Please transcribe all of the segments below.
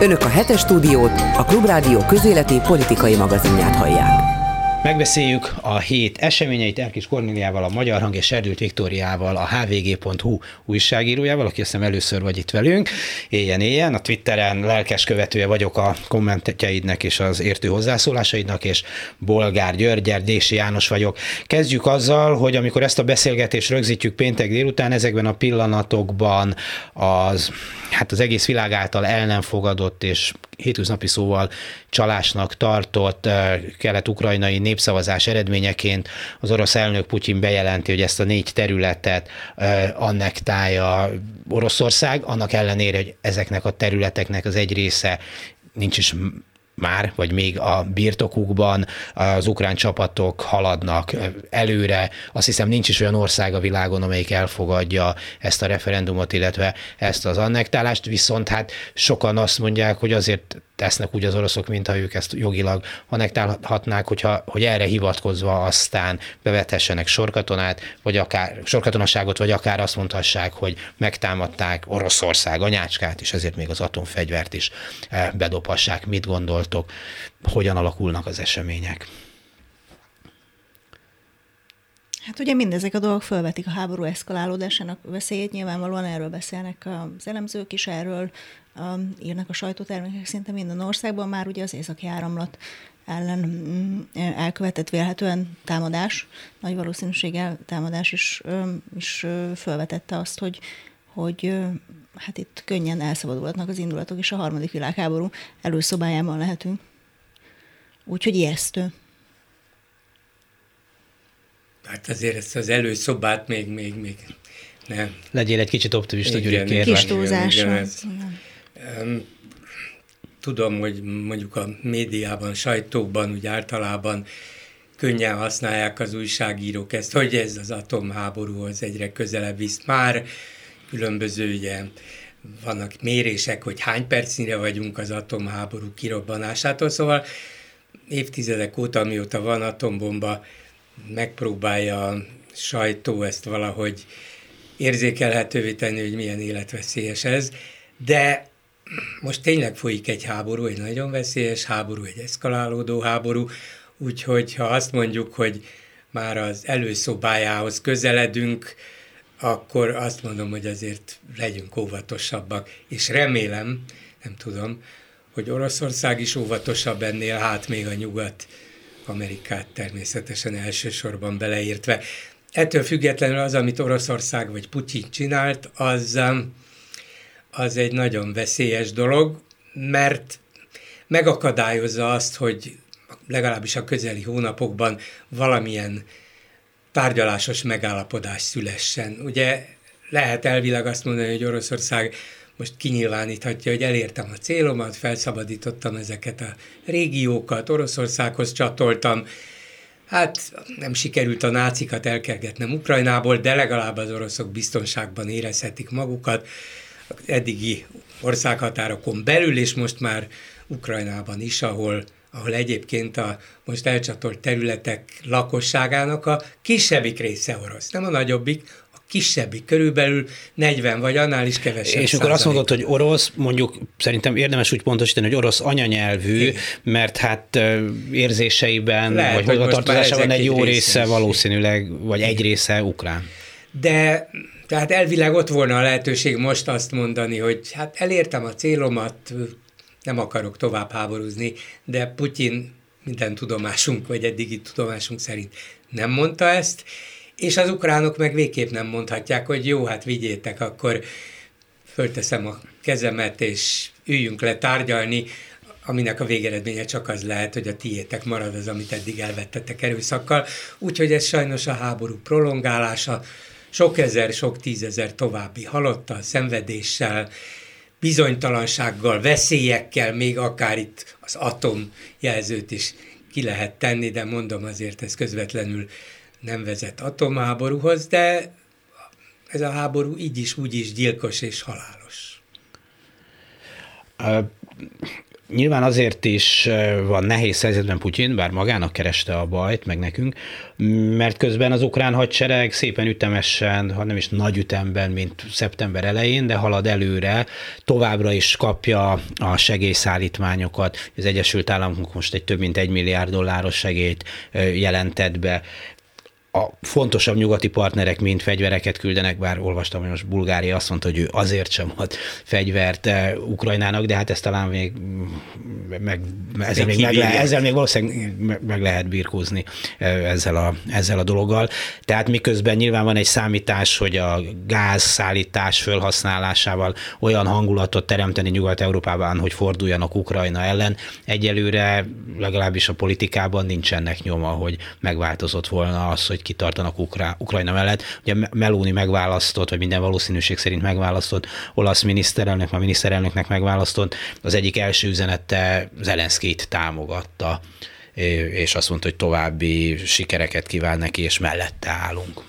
Önök a hetes stúdiót, a Klubrádió közéleti politikai magazinját hallják. Megbeszéljük a hét eseményeit Erkis Kornéliával, a Magyar Hang és Erdült Viktóriával, a hvg.hu újságírójával, aki azt először vagy itt velünk, éljen éljen. A Twitteren lelkes követője vagyok a kommentjeidnek és az értő hozzászólásaidnak, és Bolgár György, Erdési János vagyok. Kezdjük azzal, hogy amikor ezt a beszélgetést rögzítjük péntek délután, ezekben a pillanatokban az, hát az egész világ által el nem fogadott és hétköznapi szóval csalásnak tartott kelet-ukrajnai népszavazás eredményeként az orosz elnök Putyin bejelenti, hogy ezt a négy területet annektálja Oroszország, annak ellenére, hogy ezeknek a területeknek az egy része nincs is már, vagy még a birtokukban az ukrán csapatok haladnak előre. Azt hiszem nincs is olyan ország a világon, amelyik elfogadja ezt a referendumot, illetve ezt az annektálást, viszont hát sokan azt mondják, hogy azért tesznek úgy az oroszok, mintha ők ezt jogilag anektálhatnák, hogyha, hogy erre hivatkozva aztán bevethessenek sorkatonát, vagy akár sorkatonaságot, vagy akár azt mondhassák, hogy megtámadták Oroszország anyácskát, és ezért még az atomfegyvert is eh, bedobhassák. Mit gondoltok, hogyan alakulnak az események? Hát ugye mindezek a dolgok felvetik a háború eszkalálódásának veszélyét, nyilvánvalóan erről beszélnek az elemzők is, erről írnak a sajtótermékek szinte minden országban, már ugye az északi áramlat ellen mm, elkövetett vélhetően támadás, nagy valószínűséggel támadás is, is felvetette azt, hogy, hogy hát itt könnyen elszabadulhatnak az indulatok, és a harmadik világháború előszobájában lehetünk. Úgyhogy ijesztő. Hát azért ezt az előszobát még, még, még nem. Legyél egy kicsit optimista, Gyuri, kérlek. Kis túlzása. Tudom, hogy mondjuk a médiában, sajtóban, úgy általában könnyen használják az újságírók ezt, hogy ez az atomháborúhoz egyre közelebb visz. Már különböző ugye, vannak mérések, hogy hány percnyire vagyunk az atomháború kirobbanásától, szóval évtizedek óta, mióta van atombomba, megpróbálja a sajtó ezt valahogy érzékelhetővé tenni, hogy milyen életveszélyes ez, de most tényleg folyik egy háború, egy nagyon veszélyes háború, egy eszkalálódó háború, úgyhogy ha azt mondjuk, hogy már az előszobájához közeledünk, akkor azt mondom, hogy azért legyünk óvatosabbak, és remélem, nem tudom, hogy Oroszország is óvatosabb ennél, hát még a nyugat Amerikát természetesen elsősorban beleértve. Ettől függetlenül az, amit Oroszország vagy Putyin csinált, az, um, az egy nagyon veszélyes dolog, mert megakadályozza azt, hogy legalábbis a közeli hónapokban valamilyen tárgyalásos megállapodás szülessen. Ugye lehet elvileg azt mondani, hogy Oroszország most kinyilváníthatja, hogy elértem a célomat, felszabadítottam ezeket a régiókat, Oroszországhoz csatoltam, Hát nem sikerült a nácikat elkergetnem Ukrajnából, de legalább az oroszok biztonságban érezhetik magukat eddigi országhatárokon belül, és most már Ukrajnában is, ahol, ahol egyébként a most elcsatolt területek lakosságának a kisebbik része orosz, nem a nagyobbik, kisebbik, körülbelül 40 vagy annál is kevesebb. És akkor azt mondod, hogy orosz, mondjuk szerintem érdemes úgy pontosítani, hogy orosz anyanyelvű, Igen. mert hát érzéseiben, Lehet, vagy hozzatartozásában egy jó része valószínűleg, vagy egy része ukrán. De tehát elvileg ott volna a lehetőség most azt mondani, hogy hát elértem a célomat, nem akarok tovább háborúzni, de Putyin minden tudomásunk, vagy eddigi tudomásunk szerint nem mondta ezt, és az ukránok meg végképp nem mondhatják, hogy jó, hát vigyétek, akkor fölteszem a kezemet, és üljünk le tárgyalni, aminek a végeredménye csak az lehet, hogy a tiétek marad az, amit eddig elvettetek erőszakkal. Úgyhogy ez sajnos a háború prolongálása, sok ezer, sok tízezer további halottal, szenvedéssel, bizonytalansággal, veszélyekkel, még akár itt az atomjelzőt is ki lehet tenni, de mondom azért ez közvetlenül nem vezet atomháborúhoz, de ez a háború így is, úgy is gyilkos és halálos. Nyilván azért is van nehéz helyzetben Putyin, bár magának kereste a bajt, meg nekünk, mert közben az ukrán hadsereg szépen ütemesen, ha nem is nagy ütemben, mint szeptember elején, de halad előre, továbbra is kapja a segélyszállítmányokat. Az Egyesült Államok most egy több mint egy milliárd dolláros segélyt jelentett be a fontosabb nyugati partnerek mind fegyvereket küldenek, bár olvastam, hogy most Bulgária azt mondta, hogy ő azért sem ad fegyvert eh, Ukrajnának, de hát ezt talán még meg, ezzel, még meg le, ezzel még valószínűleg meg lehet birkózni eh, ezzel a, ezzel a dologgal. Tehát miközben nyilván van egy számítás, hogy a gáz szállítás felhasználásával olyan hangulatot teremteni Nyugat-Európában, hogy forduljanak Ukrajna ellen, egyelőre legalábbis a politikában nincsenek nyoma, hogy megváltozott volna az, hogy kitartanak Ukrá, Ukrajna mellett. Ugye Meloni megválasztott, vagy minden valószínűség szerint megválasztott olasz miniszterelnök, a miniszterelnöknek megválasztott, az egyik első üzenete Zelenszkét támogatta, és azt mondta, hogy további sikereket kíván neki, és mellette állunk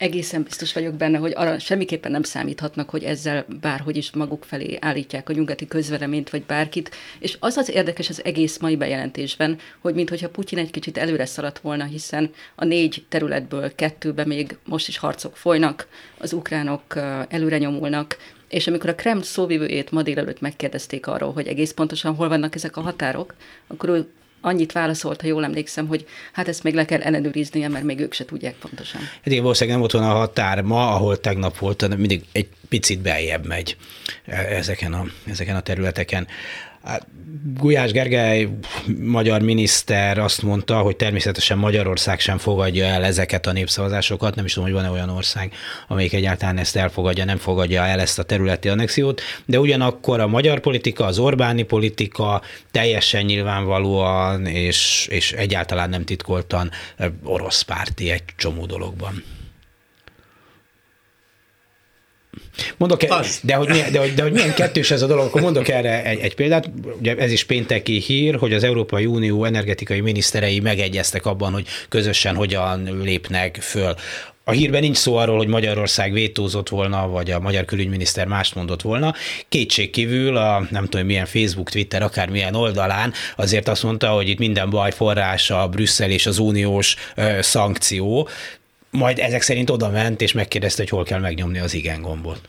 egészen biztos vagyok benne, hogy arra semmiképpen nem számíthatnak, hogy ezzel bárhogy is maguk felé állítják a nyugati közvereményt, vagy bárkit. És az az érdekes az egész mai bejelentésben, hogy mintha Putyin egy kicsit előre szaladt volna, hiszen a négy területből kettőbe még most is harcok folynak, az ukránok előre nyomulnak, és amikor a Kreml szóvivőjét ma délelőtt megkérdezték arról, hogy egész pontosan hol vannak ezek a határok, akkor ő annyit válaszolt, ha jól emlékszem, hogy hát ezt még le kell ellenőriznie, mert még ők se tudják pontosan. Hát igen, valószínűleg nem ott van a határ ma, ahol tegnap volt, mindig egy picit beljebb megy e, ezeken a, ezeken a területeken. Hát, Gulyás Gergely, magyar miniszter azt mondta, hogy természetesen Magyarország sem fogadja el ezeket a népszavazásokat, nem is tudom, hogy van-e olyan ország, amelyik egyáltalán ezt elfogadja, nem fogadja el ezt a területi annexiót, de ugyanakkor a magyar politika, az Orbáni politika teljesen nyilvánvalóan és, és egyáltalán nem titkoltan orosz párti egy csomó dologban. Mondok, de hogy, milyen, de, hogy, de hogy milyen kettős ez a dolog, akkor mondok erre egy, egy példát. Ugye ez is pénteki hír, hogy az Európai Unió energetikai miniszterei megegyeztek abban, hogy közösen hogyan lépnek föl. A hírben nincs szó arról, hogy Magyarország vétózott volna, vagy a magyar külügyminiszter mást mondott volna. Kétségkívül a nem tudom milyen Facebook, Twitter, akármilyen oldalán azért azt mondta, hogy itt minden baj forrása a Brüsszel és az uniós ö, szankció majd ezek szerint oda ment, és megkérdezte, hogy hol kell megnyomni az igen gombot.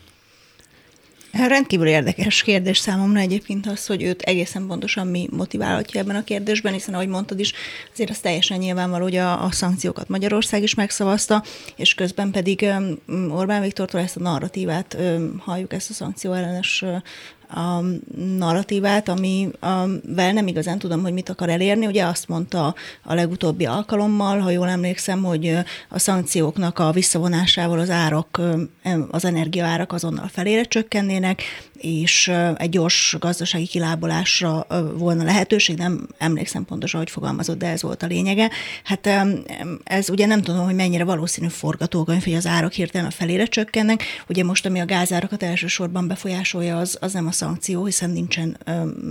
Rendkívül érdekes kérdés számomra egyébként az, hogy őt egészen pontosan mi motiválhatja ebben a kérdésben, hiszen ahogy mondtad is, azért az teljesen nyilvánvaló, hogy a, a szankciókat Magyarország is megszavazta, és közben pedig Orbán Viktortól ezt a narratívát halljuk, ezt a szankció ellenes a narratívát, amivel nem igazán tudom, hogy mit akar elérni. Ugye azt mondta a legutóbbi alkalommal, ha jól emlékszem, hogy a szankcióknak a visszavonásával az árak, az energiaárak azonnal felére csökkennének, és egy gyors gazdasági kilábolásra volna lehetőség, nem emlékszem pontosan, hogy fogalmazott, de ez volt a lényege. Hát ez ugye nem tudom, hogy mennyire valószínű forgatókönyv, hogy az árak hirtelen a felére csökkennek. Ugye most, ami a gázárakat elsősorban befolyásolja, az, az nem a szankció, hiszen nincsen,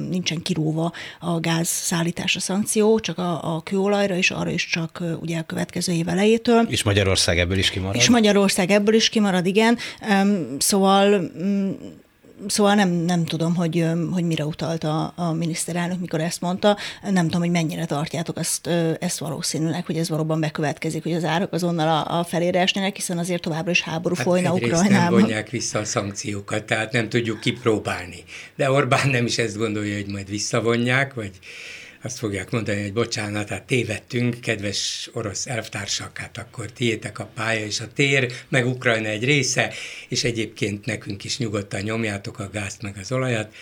nincsen kiróva a gáz szállítása szankció, csak a, a kőolajra, és arra is csak ugye a következő év elejétől. És Magyarország ebből is kimarad? És Magyarország ebből is kimarad, igen. Szóval Szóval nem, nem tudom, hogy, hogy mire utalt a, a miniszterelnök, mikor ezt mondta. Nem tudom, hogy mennyire tartjátok ezt, ezt valószínűleg, hogy ez valóban bekövetkezik, hogy az árak azonnal a, a felére esnének, hiszen azért továbbra is háború hát folyna Ukrajnában. nem vonják vissza a szankciókat, tehát nem tudjuk kipróbálni. De Orbán nem is ezt gondolja, hogy majd visszavonják, vagy azt fogják mondani, hogy bocsánat, hát tévedtünk, kedves orosz elvtársak, hát akkor tiétek a pálya és a tér, meg Ukrajna egy része, és egyébként nekünk is nyugodtan nyomjátok a gázt meg az olajat,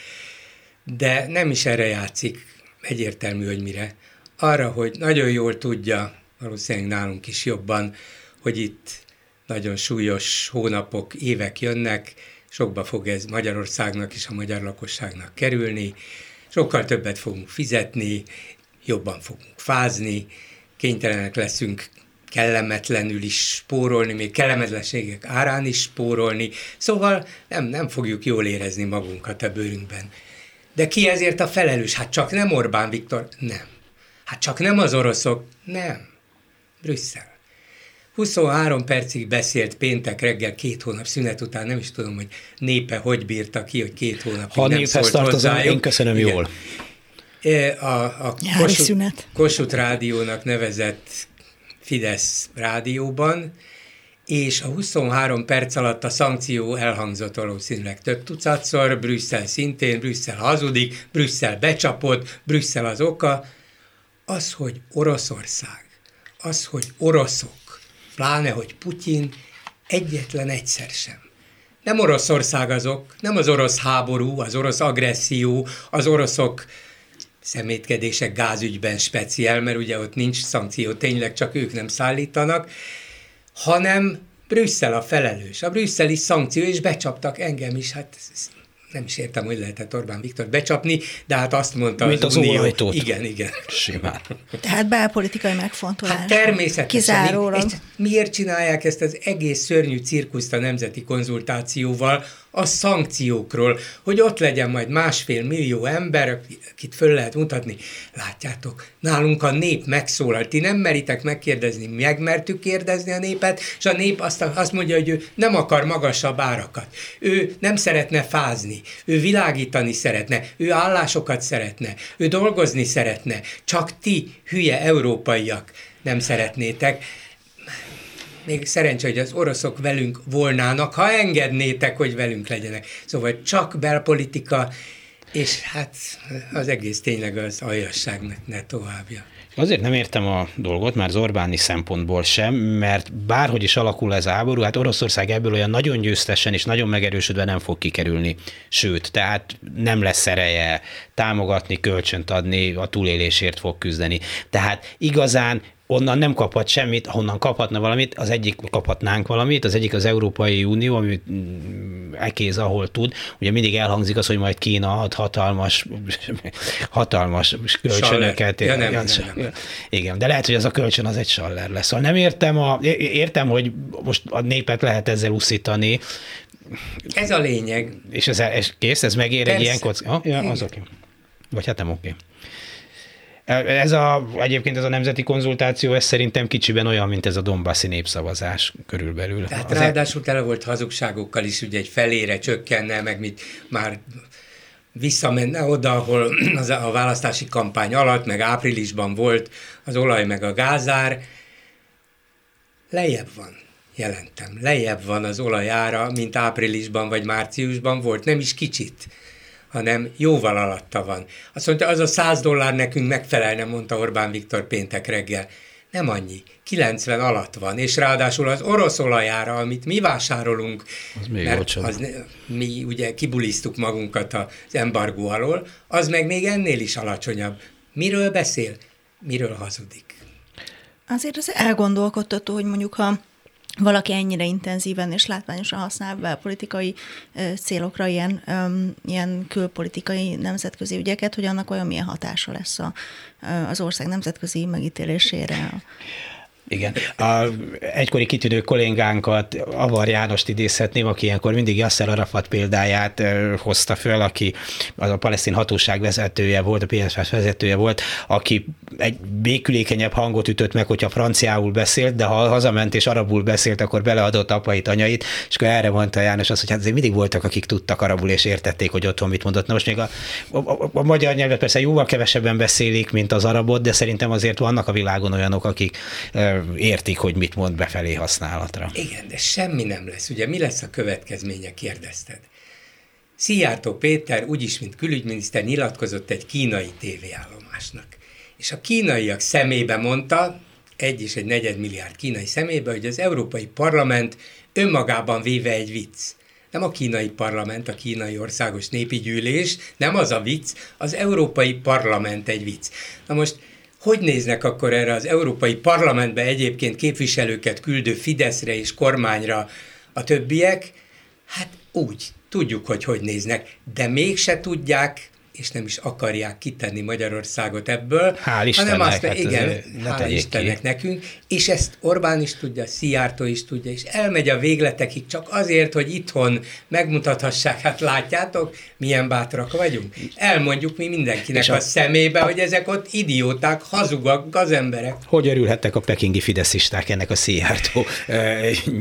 de nem is erre játszik, egyértelmű, hogy mire. Arra, hogy nagyon jól tudja, valószínűleg nálunk is jobban, hogy itt nagyon súlyos hónapok, évek jönnek, sokba fog ez Magyarországnak és a magyar lakosságnak kerülni, sokkal többet fogunk fizetni, jobban fogunk fázni, kénytelenek leszünk kellemetlenül is spórolni, még kellemetlenségek árán is spórolni, szóval nem, nem fogjuk jól érezni magunkat a bőrünkben. De ki ezért a felelős? Hát csak nem Orbán Viktor? Nem. Hát csak nem az oroszok? Nem. Brüsszel. 23 percig beszélt péntek reggel két hónap szünet után, nem is tudom, hogy népe hogy bírta ki, hogy két hónap ha nem szólt tartozom, hozzájuk. én köszönöm Igen. jól. E, a, a Kossuth, Kossuth rádiónak nevezett Fidesz rádióban, és a 23 perc alatt a szankció elhangzott valószínűleg több tucatszor, Brüsszel szintén, Brüsszel hazudik, Brüsszel becsapott, Brüsszel az oka, az, hogy Oroszország, az, hogy oroszok, pláne, hogy Putyin egyetlen egyszer sem. Nem Oroszország azok, nem az orosz háború, az orosz agresszió, az oroszok szemétkedések gázügyben speciál, mert ugye ott nincs szankció, tényleg csak ők nem szállítanak, hanem Brüsszel a felelős, a brüsszeli szankció, és becsaptak engem is, hát nem is értem, hogy lehetett Orbán Viktor becsapni, de hát azt mondta Mint az, az Unió. Olajtót. Igen, igen. Simán. Tehát belpolitikai megfontolás. Hát természetesen. Kizárólag. És miért csinálják ezt az egész szörnyű cirkuszt a nemzeti konzultációval, a szankciókról, hogy ott legyen majd másfél millió ember, akit föl lehet mutatni. Látjátok, nálunk a nép megszólal, ti nem meritek megkérdezni, megmertük kérdezni a népet, és a nép azt, azt mondja, hogy ő nem akar magasabb árakat, ő nem szeretne fázni, ő világítani szeretne, ő állásokat szeretne, ő dolgozni szeretne, csak ti, hülye európaiak nem szeretnétek még szerencsé, hogy az oroszok velünk volnának, ha engednétek, hogy velünk legyenek. Szóval csak belpolitika, és hát az egész tényleg az aljasságnak ne továbbja. Azért nem értem a dolgot, már az Orbáni szempontból sem, mert bárhogy is alakul ez háború, hát Oroszország ebből olyan nagyon győztesen és nagyon megerősödve nem fog kikerülni. Sőt, tehát nem lesz ereje támogatni, kölcsönt adni, a túlélésért fog küzdeni. Tehát igazán onnan nem kaphat semmit, ahonnan kaphatna valamit, az egyik kaphatnánk valamit, az egyik az Európai Unió, ami mm, ekéz, ahol tud. Ugye mindig elhangzik az, hogy majd Kína ad hatalmas, hatalmas kölcsönöket. Ja, nem, nem, nem. Igen, de lehet, hogy az a kölcsön az egy saller lesz. Szóval nem értem, a, értem, hogy most a népet lehet ezzel uszítani. Ez a lényeg. És ez, ez kész, ez megér Persze. egy ilyen kocka? Ah, ja, az oké. Okay. Vagy hát nem oké. Okay. Ez a, egyébként ez a nemzeti konzultáció, ez szerintem kicsiben olyan, mint ez a Dombaszi népszavazás körülbelül. Tehát az ráadásul tele volt hazugságokkal is, ugye egy felére csökkenne, meg mit már visszamenne oda, ahol az a választási kampány alatt, meg áprilisban volt az olaj meg a gázár, lejjebb van, jelentem, lejjebb van az olajára, mint áprilisban vagy márciusban volt, nem is kicsit hanem jóval alatta van. Azt mondta, az a 100 dollár nekünk megfelelne, mondta Orbán Viktor péntek reggel. Nem annyi, 90 alatt van, és ráadásul az orosz olajára, amit mi vásárolunk, az még mert az, mi ugye kibulisztuk magunkat az embargó alól, az meg még ennél is alacsonyabb. Miről beszél? Miről hazudik? Azért az elgondolkodtató, hogy mondjuk ha valaki ennyire intenzíven és látványosan használ belpolitikai célokra ilyen, ilyen külpolitikai nemzetközi ügyeket, hogy annak olyan milyen hatása lesz a, az ország nemzetközi megítélésére. Igen. A egykori kitűnő kollégánkat, Avar Jánost idézhetném, aki ilyenkor mindig Yasser Arafat példáját hozta föl, aki az a palesztin hatóság vezetője volt, a PSF vezetője volt, aki egy békülékenyebb hangot ütött meg, hogyha franciául beszélt, de ha hazament és arabul beszélt, akkor beleadott apait, anyait, és akkor erre mondta János azt, hogy hát azért mindig voltak, akik tudtak arabul, és értették, hogy otthon mit mondott. Na most még a, a, a, a magyar nyelvet persze jóval kevesebben beszélik, mint az arabot, de szerintem azért vannak a világon olyanok, akik értik, hogy mit mond befelé használatra. Igen, de semmi nem lesz. Ugye mi lesz a következménye, kérdezted? Szijjártó Péter, úgyis, mint külügyminiszter nyilatkozott egy kínai tévéállomásnak. És a kínaiak szemébe mondta, egy és egy negyed milliárd kínai szemébe, hogy az Európai Parlament önmagában véve egy vicc. Nem a kínai parlament, a kínai országos népi gyűlés, nem az a vicc, az Európai Parlament egy vicc. Na most hogy néznek akkor erre az Európai Parlamentbe egyébként képviselőket küldő Fideszre és kormányra a többiek? Hát úgy, tudjuk, hogy hogy néznek, de mégse tudják, és nem is akarják kitenni Magyarországot ebből, Hál' Istennek, hanem azt, hát igen, ne hál' Istennek ki. nekünk, és ezt Orbán is tudja, Szijjártó is tudja, és elmegy a végletekig csak azért, hogy itthon megmutathassák, hát látjátok, milyen bátrak vagyunk. Elmondjuk mi mindenkinek és a, a szemébe, hogy ezek ott idióták, hazugak, gazemberek. Hogy örülhettek a pekingi fideszisták ennek a Szijjártó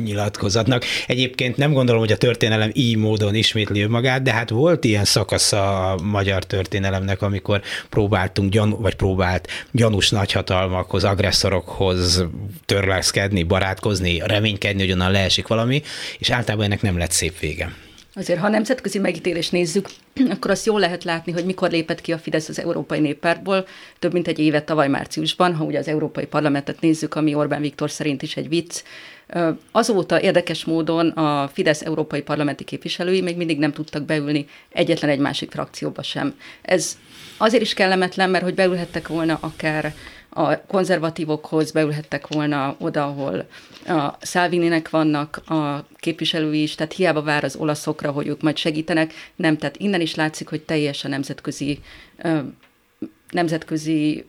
nyilatkozatnak. Egyébként nem gondolom, hogy a történelem így módon ismétli önmagát, de hát volt ilyen szakasz a magyar történelemnek, amikor próbáltunk, gyan, vagy próbált gyanús nagyhatalmakhoz, agresszorokhoz törleszkedni, barátkozni, reménykedni, hogy onnan leesik valami, és általában ennek nem lett szép vége. Azért, ha nemzetközi megítélést nézzük, akkor azt jól lehet látni, hogy mikor lépett ki a Fidesz az Európai Néppártból, több mint egy évet tavaly márciusban, ha ugye az Európai Parlamentet nézzük, ami Orbán Viktor szerint is egy vicc, Azóta érdekes módon a Fidesz európai parlamenti képviselői még mindig nem tudtak beülni egyetlen egy másik frakcióba sem. Ez azért is kellemetlen, mert hogy beülhettek volna akár a konzervatívokhoz beülhettek volna oda, ahol a Szálvininek vannak a képviselői is, tehát hiába vár az olaszokra, hogy ők majd segítenek, nem, tehát innen is látszik, hogy teljes a nemzetközi, nemzetközi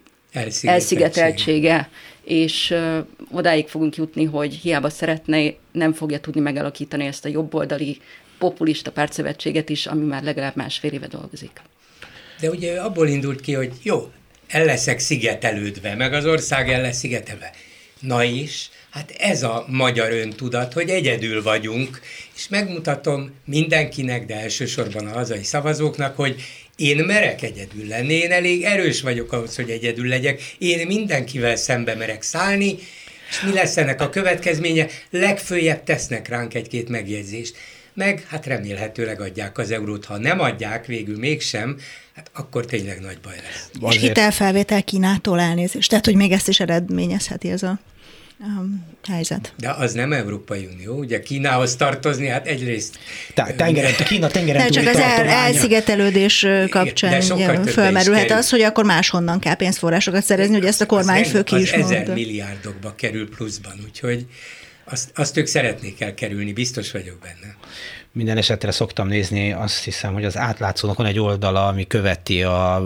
elszigeteltsége, és odáig fogunk jutni, hogy hiába szeretne, nem fogja tudni megalakítani ezt a jobboldali populista pártszövetséget is, ami már legalább másfél éve dolgozik. De ugye abból indult ki, hogy jó, el leszek szigetelődve, meg az ország el lesz szigetelve. Na is, hát ez a magyar öntudat, hogy egyedül vagyunk, és megmutatom mindenkinek, de elsősorban a hazai szavazóknak, hogy én merek egyedül lenni, én elég erős vagyok ahhoz, hogy egyedül legyek, én mindenkivel szembe merek szállni, és mi lesz ennek a következménye? Legfőjebb tesznek ránk egy-két megjegyzést. Meg hát remélhetőleg adják az eurót, ha nem adják végül mégsem, hát akkor tényleg nagy baj lesz. És hitelfelvétel Kínától elnézést, tehát hogy még ezt is eredményezheti ez a um, helyzet. De az nem Európai Unió, ugye Kínához tartozni, hát egyrészt... Tá, tengeren, Kína tengeren De csak az el, elszigetelődés kapcsán fölmerülhet az, hogy akkor máshonnan kell pénzforrásokat szerezni, hogy ezt a kormányfő ki is mondta. ezer milliárdokba kerül pluszban, úgyhogy azt, azt ők szeretnék elkerülni, biztos vagyok benne minden esetre szoktam nézni, azt hiszem, hogy az átlátszónak van egy oldala, ami követi a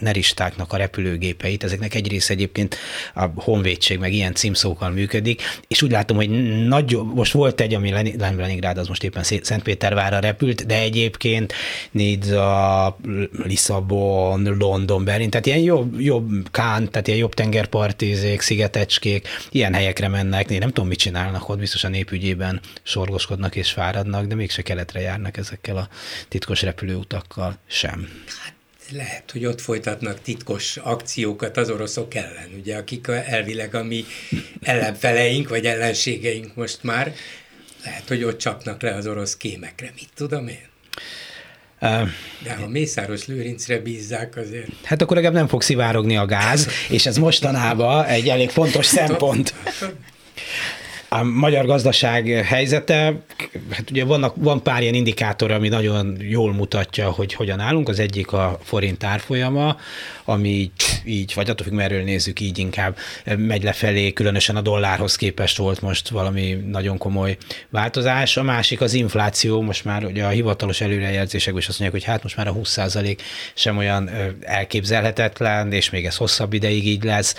neristáknak a repülőgépeit. Ezeknek egy része egyébként a honvédség, meg ilyen címszókkal működik, és úgy látom, hogy nagy, most volt egy, ami Leningrád, az most éppen Szentpétervárra repült, de egyébként Nidza, Lisszabon, London, Berlin, tehát ilyen jobb, jobb Kán, tehát ilyen jobb tengerpartizék, szigetecskék, ilyen helyekre mennek, én nem tudom, mit csinálnak ott, biztos a népügyében sorgoskodnak és fáradnak, de mégse keletre járnak ezekkel a titkos repülőutakkal sem. Hát lehet, hogy ott folytatnak titkos akciókat az oroszok ellen, ugye, akik elvileg a mi ellenfeleink, vagy ellenségeink most már, lehet, hogy ott csapnak le az orosz kémekre, mit tudom én. De ha Mészáros Lőrincre bízzák azért. Hát akkor legalább nem fog szivárogni a gáz, és ez mostanában egy elég fontos szempont. A magyar gazdaság helyzete, hát ugye vannak, van pár ilyen indikátor, ami nagyon jól mutatja, hogy hogyan állunk. Az egyik a forint árfolyama, ami így, így vagy attól függ, merről nézzük, így inkább megy lefelé, különösen a dollárhoz képest volt most valami nagyon komoly változás. A másik az infláció, most már ugye a hivatalos előrejelzésekben is azt mondják, hogy hát most már a 20% sem olyan elképzelhetetlen, és még ez hosszabb ideig így lesz.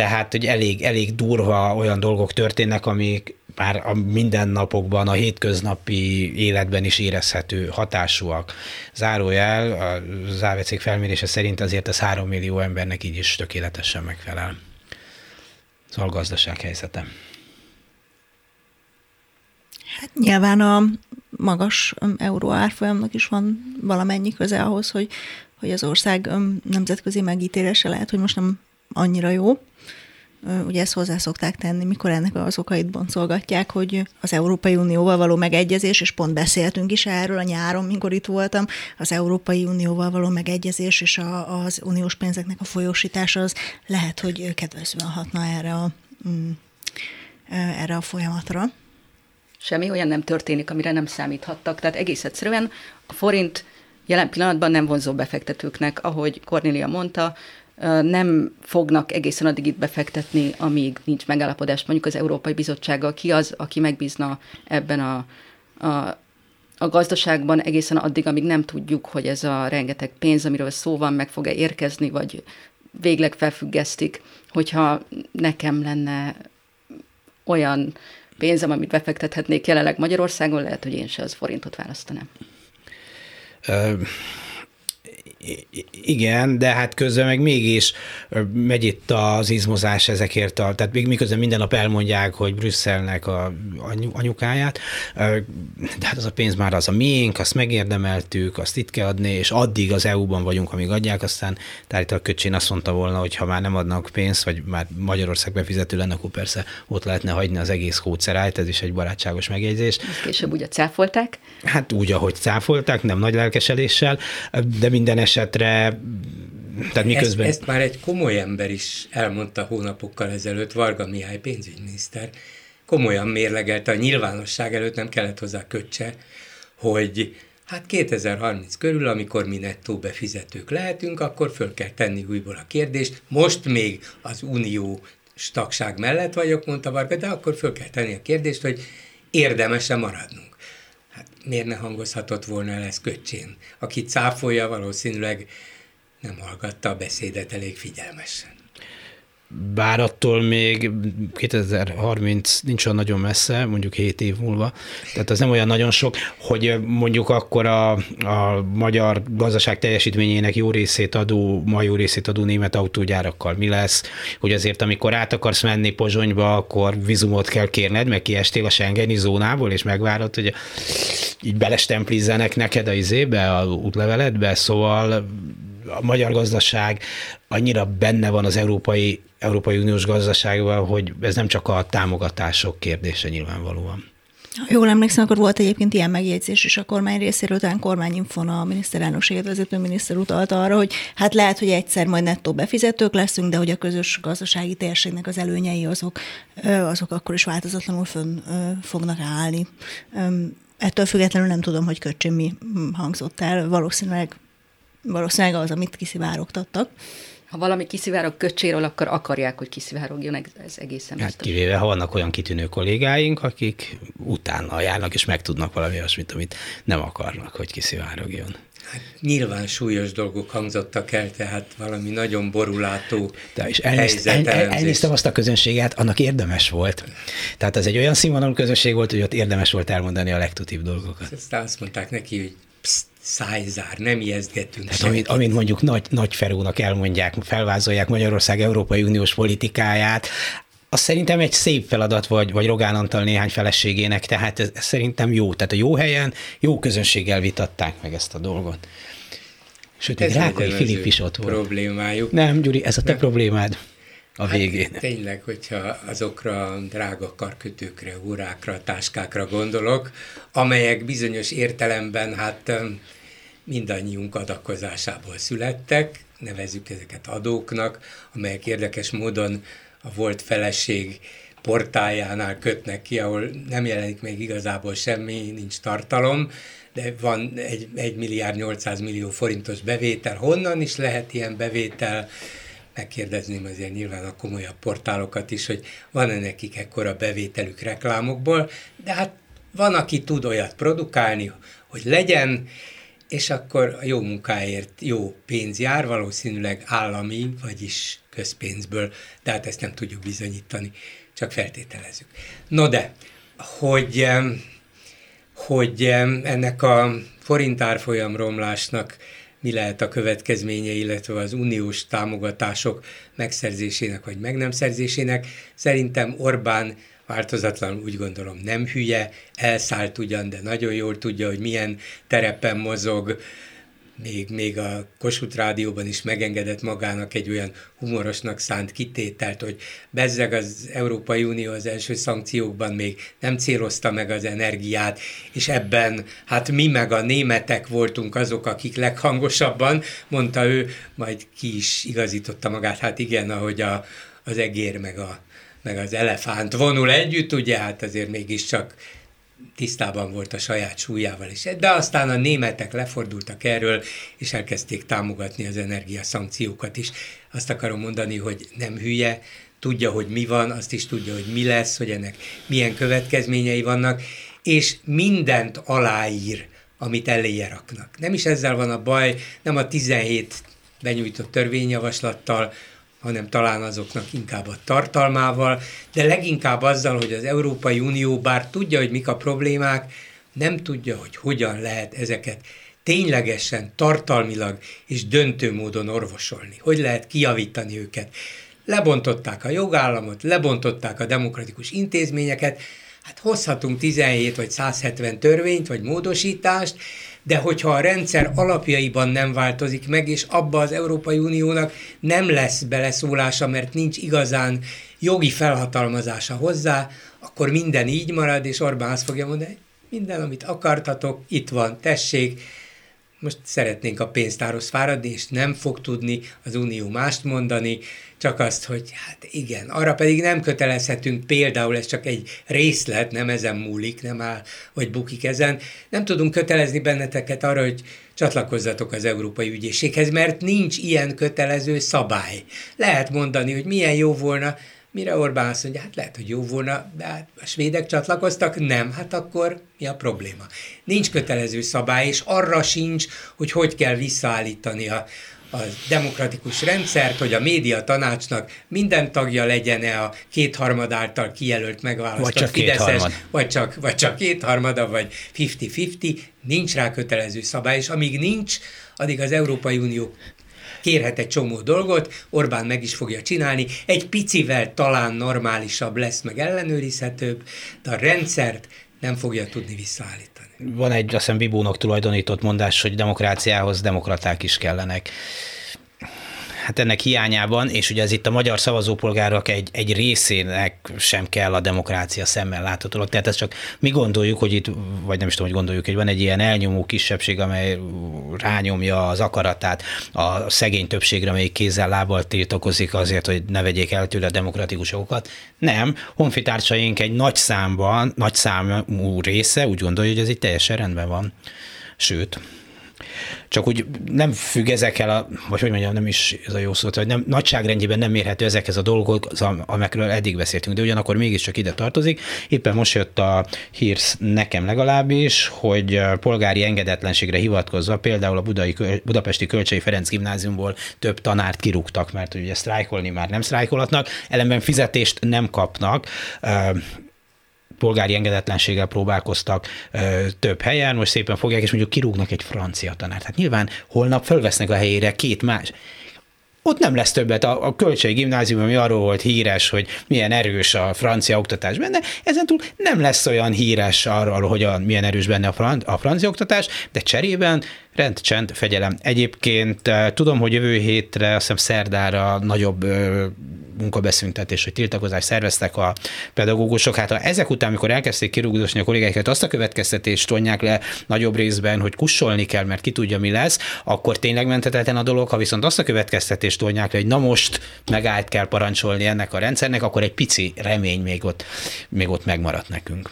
Tehát, hogy elég, elég durva olyan dolgok történnek, amik már a mindennapokban, a hétköznapi életben is érezhető hatásúak. Zárójel, az AVC felmérése szerint azért ez 3 millió embernek így is tökéletesen megfelel. Szóval a gazdaság helyzete. Hát nyilván a magas euró árfolyamnak is van valamennyi köze ahhoz, hogy, hogy az ország nemzetközi megítélése lehet, hogy most nem annyira jó ugye ezt hozzá szokták tenni, mikor ennek az okait boncolgatják, hogy az Európai Unióval való megegyezés, és pont beszéltünk is erről a nyáron, mikor itt voltam, az Európai Unióval való megegyezés és a, az uniós pénzeknek a folyósítása az lehet, hogy kedvezően hatna erre a, mm, erre a folyamatra. Semmi olyan nem történik, amire nem számíthattak. Tehát egész egyszerűen a forint jelen pillanatban nem vonzó befektetőknek, ahogy Cornélia mondta, nem fognak egészen addig itt befektetni, amíg nincs megállapodás mondjuk az Európai Bizottsággal. Ki az, aki megbízna ebben a, a a gazdaságban egészen addig, amíg nem tudjuk, hogy ez a rengeteg pénz, amiről szó van, meg fog-e érkezni, vagy végleg felfüggesztik, hogyha nekem lenne olyan pénzem, amit befektethetnék jelenleg Magyarországon, lehet, hogy én se az forintot választanám. Igen, de hát közben meg mégis megy itt az izmozás ezekért, a, tehát még miközben minden nap elmondják, hogy Brüsszelnek a anyukáját, de hát az a pénz már az a miénk, azt megérdemeltük, azt itt kell adni, és addig az EU-ban vagyunk, amíg adják, aztán tehát a köcsén azt mondta volna, hogy ha már nem adnak pénzt, vagy már Magyarország befizető lenne, akkor persze ott lehetne hagyni az egész hódszerájt, ez is egy barátságos megjegyzés. Ezt később ugye cáfolták? Hát úgy, ahogy cáfolták, nem nagy lelkesedéssel, de minden esetre tehát miközben... Ezt, ezt már egy komoly ember is elmondta hónapokkal ezelőtt, Varga Mihály pénzügyminiszter, komolyan mérlegelte a nyilvánosság előtt, nem kellett hozzá kötse, hogy hát 2030 körül, amikor mi nettó befizetők lehetünk, akkor föl kell tenni újból a kérdést. Most még az unió tagság mellett vagyok, mondta Varga, de akkor föl kell tenni a kérdést, hogy érdemes-e maradnunk miért ne hangozhatott volna el ez köcsén? Aki cáfolja, valószínűleg nem hallgatta a beszédet elég figyelmesen bár attól még 2030 nincs olyan nagyon messze, mondjuk 7 év múlva, tehát az nem olyan nagyon sok, hogy mondjuk akkor a, a magyar gazdaság teljesítményének jó részét adó, ma jó részét adó német autógyárakkal mi lesz, hogy azért amikor át akarsz menni Pozsonyba, akkor vizumot kell kérned, meg kiestél a Schengeni zónából, és megvárod, hogy így belestemplizzenek neked a izébe, a útleveledbe, szóval a magyar gazdaság annyira benne van az európai, európai uniós gazdaságban, hogy ez nem csak a támogatások kérdése nyilvánvalóan. Jól emlékszem, akkor volt egyébként ilyen megjegyzés is a kormány részéről, talán kormányinfon a miniszterelnökséget vezető miniszter utalta arra, hogy hát lehet, hogy egyszer majd nettó befizetők leszünk, de hogy a közös gazdasági térségnek az előnyei azok, azok akkor is változatlanul fönn fognak állni. Ettől függetlenül nem tudom, hogy köcsön mi hangzott el. Valószínűleg valószínűleg az, amit kiszivárogtattak. Ha valami kiszivárog köcséről, akkor akarják, hogy kiszivárogjon, ez egészen hát biztos. kivéve, ha vannak olyan kitűnő kollégáink, akik utána járnak, és megtudnak valami olyasmit, amit nem akarnak, hogy kiszivárogjon. Hát nyilván súlyos dolgok hangzottak el, tehát valami nagyon borulátó De és elnézt, el, el, elnéztem azt a közönséget, annak érdemes volt. Tehát ez egy olyan színvonalú közönség volt, hogy ott érdemes volt elmondani a legtutív dolgokat. Aztán azt mondták neki, hogy szájzár, nem ijesztgetünk Tehát amint, amint mondjuk nagy, nagy Ferónak elmondják, felvázolják Magyarország Európai Uniós politikáját, az szerintem egy szép feladat, vagy, vagy Rogán Antal néhány feleségének, tehát ez, ez szerintem jó. Tehát a jó helyen, jó közönséggel vitatták meg ezt a dolgot. Sőt, egy Rákai Filip is ott volt. problémájuk. Nem, Gyuri, ez a te nem. problémád a hát végén. Tényleg, hogyha azokra a drága karkötőkre, órákra, táskákra gondolok, amelyek bizonyos értelemben hát mindannyiunk adakozásából születtek, nevezzük ezeket adóknak, amelyek érdekes módon a volt feleség portájánál kötnek ki, ahol nem jelenik még igazából semmi, nincs tartalom, de van egy, egy milliárd 800 millió forintos bevétel. Honnan is lehet ilyen bevétel? megkérdezném azért nyilván a komolyabb portálokat is, hogy van-e nekik ekkora bevételük reklámokból, de hát van, aki tud olyat produkálni, hogy legyen, és akkor a jó munkáért jó pénz jár, valószínűleg állami, vagyis közpénzből, de hát ezt nem tudjuk bizonyítani, csak feltételezzük. No de, hogy, hogy ennek a forintárfolyam romlásnak mi lehet a következménye, illetve az uniós támogatások megszerzésének vagy meg nem szerzésének. Szerintem Orbán változatlan úgy gondolom nem hülye, elszállt ugyan, de nagyon jól tudja, hogy milyen terepen mozog, még, még a Kossuth Rádióban is megengedett magának egy olyan humorosnak szánt kitételt, hogy bezzeg az Európai Unió az első szankciókban még nem célozta meg az energiát, és ebben hát mi meg a németek voltunk azok, akik leghangosabban, mondta ő, majd ki is igazította magát, hát igen, ahogy a, az egér meg, a, meg az elefánt vonul együtt, ugye, hát azért mégiscsak tisztában volt a saját súlyával is. De aztán a németek lefordultak erről, és elkezdték támogatni az energiaszankciókat is. Azt akarom mondani, hogy nem hülye, tudja, hogy mi van, azt is tudja, hogy mi lesz, hogy ennek milyen következményei vannak, és mindent aláír, amit eléje raknak. Nem is ezzel van a baj, nem a 17 benyújtott törvényjavaslattal, hanem talán azoknak inkább a tartalmával, de leginkább azzal, hogy az Európai Unió bár tudja, hogy mik a problémák, nem tudja, hogy hogyan lehet ezeket ténylegesen, tartalmilag és döntő módon orvosolni. Hogy lehet kiavítani őket. Lebontották a jogállamot, lebontották a demokratikus intézményeket, hát hozhatunk 17 vagy 170 törvényt vagy módosítást, de hogyha a rendszer alapjaiban nem változik meg, és abba az Európai Uniónak nem lesz beleszólása, mert nincs igazán jogi felhatalmazása hozzá, akkor minden így marad, és Orbán azt fogja mondani, minden, amit akartatok, itt van, tessék, most szeretnénk a pénztárhoz fáradni, és nem fog tudni az Unió mást mondani, csak azt, hogy hát igen, arra pedig nem kötelezhetünk, például ez csak egy részlet, nem ezen múlik, nem áll, vagy bukik ezen, nem tudunk kötelezni benneteket arra, hogy csatlakozzatok az Európai Ügyészséghez, mert nincs ilyen kötelező szabály. Lehet mondani, hogy milyen jó volna, Mire Orbán azt mondja, hát lehet, hogy jó volna, de hát a svédek csatlakoztak, nem, hát akkor mi a probléma? Nincs kötelező szabály, és arra sincs, hogy hogy kell visszaállítani a, a demokratikus rendszert, hogy a média tanácsnak minden tagja legyen-e a kétharmad által kijelölt megválasztott vagy csak Fideszes, vagy csak, vagy csak kétharmada, vagy 50-50, nincs rá kötelező szabály, és amíg nincs, addig az Európai Unió kérhet egy csomó dolgot, Orbán meg is fogja csinálni, egy picivel talán normálisabb lesz, meg ellenőrizhetőbb, de a rendszert nem fogja tudni visszaállítani. Van egy, azt hiszem, Bibónak tulajdonított mondás, hogy demokráciához demokraták is kellenek hát ennek hiányában, és ugye ez itt a magyar szavazópolgárok egy, egy részének sem kell a demokrácia szemmel láthatólag. Tehát ezt csak mi gondoljuk, hogy itt, vagy nem is tudom, hogy gondoljuk, hogy van egy ilyen elnyomó kisebbség, amely rányomja az akaratát a szegény többségre, amelyik kézzel lábbal tiltakozik azért, hogy ne vegyék el tőle a demokratikus jogokat. Nem, honfitársaink egy nagy számban, nagy számú része úgy gondolja, hogy ez itt teljesen rendben van. Sőt, csak úgy nem függ ezekkel, a, vagy hogy mondjam, nem is ez a jó szó, hogy nem, nagyságrendjében nem mérhető ezekhez a dolgok, amikről eddig beszéltünk, de ugyanakkor mégiscsak ide tartozik. Éppen most jött a hír nekem legalábbis, hogy polgári engedetlenségre hivatkozva például a Budai, Budapesti Kölcsei Ferenc gimnáziumból több tanárt kirúgtak, mert ugye sztrájkolni már nem sztrájkolhatnak, ellenben fizetést nem kapnak polgári engedetlenséggel próbálkoztak ö, több helyen, most szépen fogják, és mondjuk kirúgnak egy francia tanárt. Hát nyilván holnap fölvesznek a helyére két más ott nem lesz többet. A, a Kölcsei Gimnázium, ami arról volt híres, hogy milyen erős a francia oktatás benne, ezentúl nem lesz olyan híres arról, hogy a, milyen erős benne a, fran, a francia oktatás, de cserében rend, csend, fegyelem. Egyébként tudom, hogy jövő hétre, azt hiszem szerdára nagyobb munkabeszüntetés, hogy tiltakozást szerveztek a pedagógusok. Hát ha ezek után, amikor elkezdték kirúgdosni a kollégáikat, azt a következtetést tonják le nagyobb részben, hogy kussolni kell, mert ki tudja, mi lesz, akkor tényleg menthetetlen a dolog. Ha viszont azt a következtetést tonják le, hogy na most megállt kell parancsolni ennek a rendszernek, akkor egy pici remény még ott, még ott megmaradt nekünk.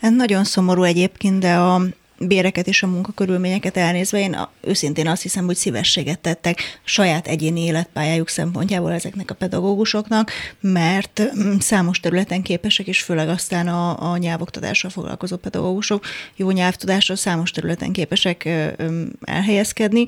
Ez nagyon szomorú egyébként, de a, béreket és a munkakörülményeket elnézve, én őszintén azt hiszem, hogy szívességet tettek saját egyéni életpályájuk szempontjából ezeknek a pedagógusoknak, mert mm, számos területen képesek, és főleg aztán a, a nyelvoktatással foglalkozó pedagógusok jó nyelvtudásra számos területen képesek elhelyezkedni.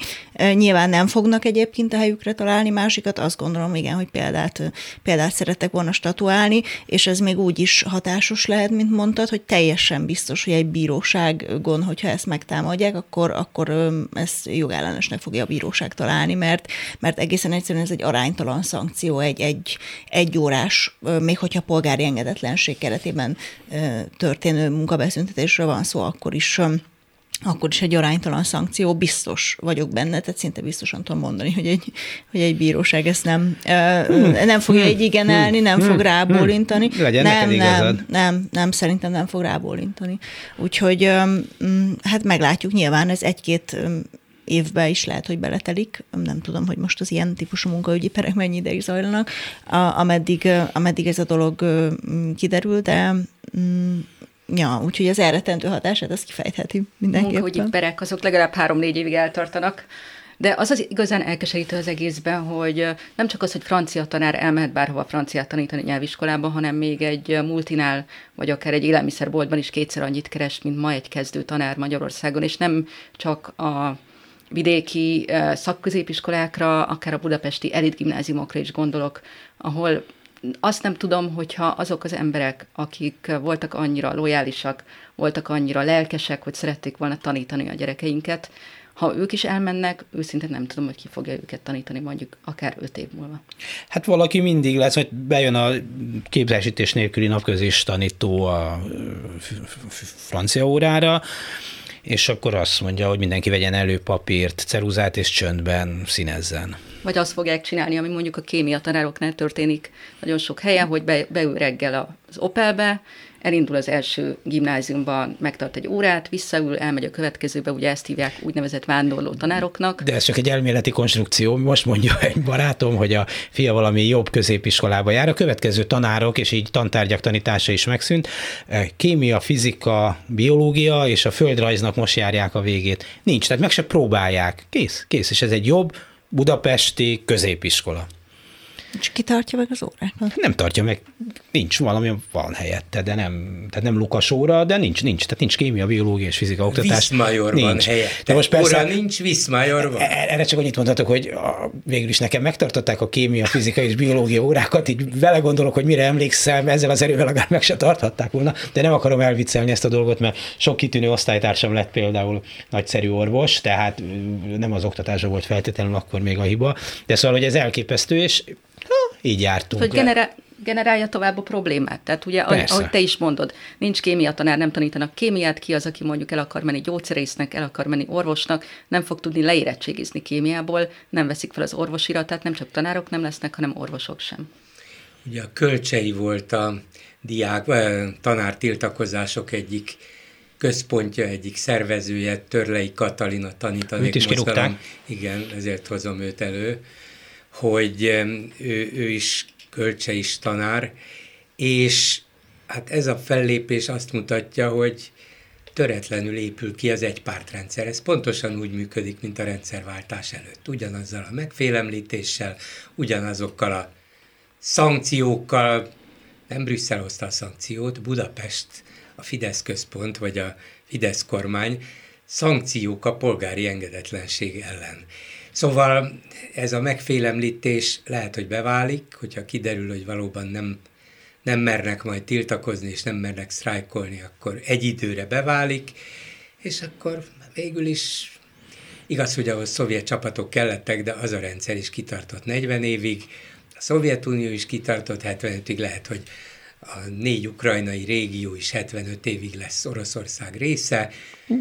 Nyilván nem fognak egyébként a helyükre találni másikat, azt gondolom, igen, hogy példát, példát szerettek volna statuálni, és ez még úgy is hatásos lehet, mint mondtad, hogy teljesen biztos, hogy egy bíróságon, hogy hogyha ezt megtámadják, akkor, akkor ezt jogellenesnek fogja a bíróság találni, mert, mert egészen egyszerűen ez egy aránytalan szankció, egy, egy, egy órás, még hogyha polgári engedetlenség keretében történő munkabeszüntetésről van szó, akkor is akkor is egy aránytalan szankció, biztos vagyok benne, tehát szinte biztosan tudom mondani, hogy egy, hogy egy bíróság ezt nem, hmm. nem fogja hmm. így igenelni, nem hmm. fog rábólintani. Hmm. Legyen nem, nem, nem, nem, szerintem nem fog rábólintani. Úgyhogy hát meglátjuk, nyilván ez egy-két évbe is lehet, hogy beletelik. Nem tudom, hogy most az ilyen típusú munkaügyi perek mennyi ideig zajlanak, ameddig, ameddig ez a dolog kiderül, de Ja, úgyhogy az elretentő hatását azt kifejtheti mindenképpen. Munkahogyi perek azok legalább három-négy évig eltartanak, De az az igazán elkeserítő az egészben, hogy nem csak az, hogy francia tanár elmehet bárhova franciát tanítani nyelviskolába, hanem még egy multinál, vagy akár egy élelmiszerboltban is kétszer annyit keres, mint ma egy kezdő tanár Magyarországon, és nem csak a vidéki szakközépiskolákra, akár a budapesti elit gimnáziumokra is gondolok, ahol azt nem tudom, hogyha azok az emberek, akik voltak annyira lojálisak, voltak annyira lelkesek, hogy szerették volna tanítani a gyerekeinket, ha ők is elmennek, őszintén nem tudom, hogy ki fogja őket tanítani mondjuk akár öt év múlva. Hát valaki mindig lesz, hogy bejön a képzésítés nélküli napközés tanító a francia órára, és akkor azt mondja, hogy mindenki vegyen elő papírt, ceruzát és csöndben színezzen. Vagy azt fogják csinálni, ami mondjuk a kémia tanároknál történik nagyon sok helyen, hogy be, beül reggel az Opelbe, elindul az első gimnáziumban, megtart egy órát, visszaül, elmegy a következőbe, ugye ezt hívják úgynevezett vándorló tanároknak. De ez csak egy elméleti konstrukció. Most mondja egy barátom, hogy a fia valami jobb középiskolába jár, a következő tanárok és így tantárgyak tanítása is megszűnt. Eh, kémia, fizika, biológia és a földrajznak most járják a végét. Nincs, tehát meg se próbálják. Kész, kész, és ez egy jobb budapesti középiskola. És ki tartja meg az órákat? Nem tartja meg, nincs valami, van helyette, de nem, tehát nem Lukas óra, de nincs, nincs, tehát nincs kémia, biológia és fizika oktatás. Viszmajor nincs. van helyette. De most persze, óra nincs, Viszmajor van. E- erre csak annyit mondhatok, hogy a, végül is nekem megtartották a kémia, fizika és biológia órákat, így vele gondolok, hogy mire emlékszem, ezzel az erővel akár meg se tarthatták volna, de nem akarom elviccelni ezt a dolgot, mert sok kitűnő osztálytársam lett például nagyszerű orvos, tehát nem az oktatása volt feltétlenül akkor még a hiba, de szóval, hogy ez elképesztő, és így jártunk. Hogy generál, generálja tovább a problémát. Tehát ugye, Persze. ahogy te is mondod, nincs kémia tanár, nem tanítanak kémiát, ki az, aki mondjuk el akar menni gyógyszerésznek, el akar menni orvosnak, nem fog tudni leérettségizni kémiából, nem veszik fel az orvosiratát, nem csak tanárok nem lesznek, hanem orvosok sem. Ugye a kölcsei volt a diák, tanár tiltakozások egyik központja, egyik szervezője, Törlei Katalina tanítanék is mozgalom. Igen, ezért hozom őt elő hogy ő, ő is kölcse is tanár, és hát ez a fellépés azt mutatja, hogy töretlenül épül ki az egypártrendszer. Ez pontosan úgy működik, mint a rendszerváltás előtt. Ugyanazzal a megfélemlítéssel, ugyanazokkal a szankciókkal, nem Brüsszel hozta a szankciót, Budapest, a Fidesz központ, vagy a Fidesz kormány szankciók a polgári engedetlenség ellen. Szóval ez a megfélemlítés lehet, hogy beválik, hogyha kiderül, hogy valóban nem, nem mernek majd tiltakozni, és nem mernek sztrájkolni, akkor egy időre beválik, és akkor végül is igaz, hogy ahhoz szovjet csapatok kellettek, de az a rendszer is kitartott 40 évig, a Szovjetunió is kitartott 75-ig, lehet, hogy a négy ukrajnai régió is 75 évig lesz Oroszország része.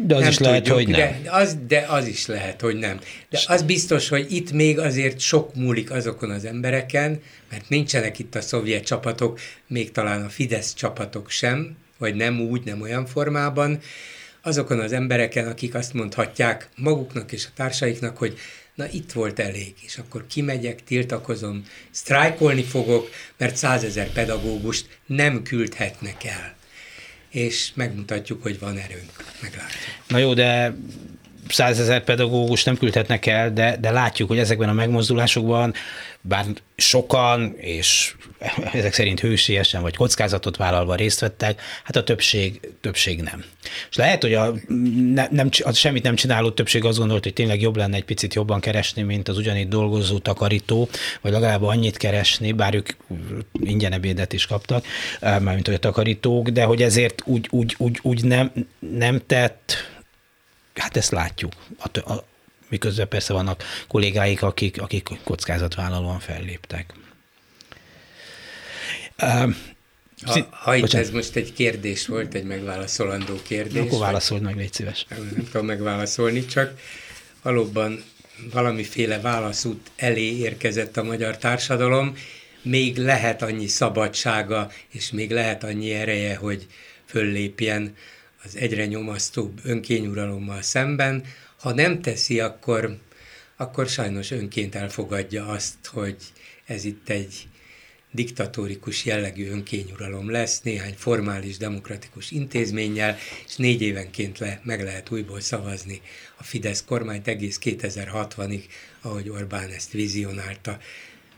De az nem is tudjuk, lehet, hogy nem. De az, de az is lehet, hogy nem. De az biztos, hogy itt még azért sok múlik azokon az embereken, mert nincsenek itt a szovjet csapatok, még talán a Fidesz csapatok sem, vagy nem úgy, nem olyan formában, azokon az embereken, akik azt mondhatják maguknak és a társaiknak, hogy na itt volt elég, és akkor kimegyek, tiltakozom, sztrájkolni fogok, mert százezer pedagógust nem küldhetnek el. És megmutatjuk, hogy van erőnk, meglátjuk. Na jó, de százezer pedagógus nem küldhetnek el, de, de látjuk, hogy ezekben a megmozdulásokban, bár sokan, és ezek szerint hősiesen vagy kockázatot vállalva részt vettek, hát a többség, többség nem. És lehet, hogy a, ne, nem, a semmit nem csináló többség azt gondolt, hogy tényleg jobb lenne egy picit jobban keresni, mint az ugyanígy dolgozó takarító, vagy legalább annyit keresni, bár ők ingyen ebédet is kaptak, mármint hogy a takarítók, de hogy ezért úgy, úgy, úgy, úgy nem, nem tett hát ezt látjuk. A, a, miközben persze vannak kollégáik, akik, akik kockázatvállalóan felléptek. Uh, ha, ha itt ez most egy kérdés volt, egy megválaszolandó kérdés. Akkor válaszold meg, légy szíves. Nem, nem tudom megválaszolni, csak valóban valamiféle válaszút elé érkezett a magyar társadalom, még lehet annyi szabadsága, és még lehet annyi ereje, hogy föllépjen az egyre nyomasztóbb önkényuralommal szemben. Ha nem teszi, akkor, akkor sajnos önként elfogadja azt, hogy ez itt egy diktatórikus jellegű önkényuralom lesz, néhány formális demokratikus intézménnyel, és négy évenként le, meg lehet újból szavazni a Fidesz kormányt egész 2060-ig, ahogy Orbán ezt vizionálta.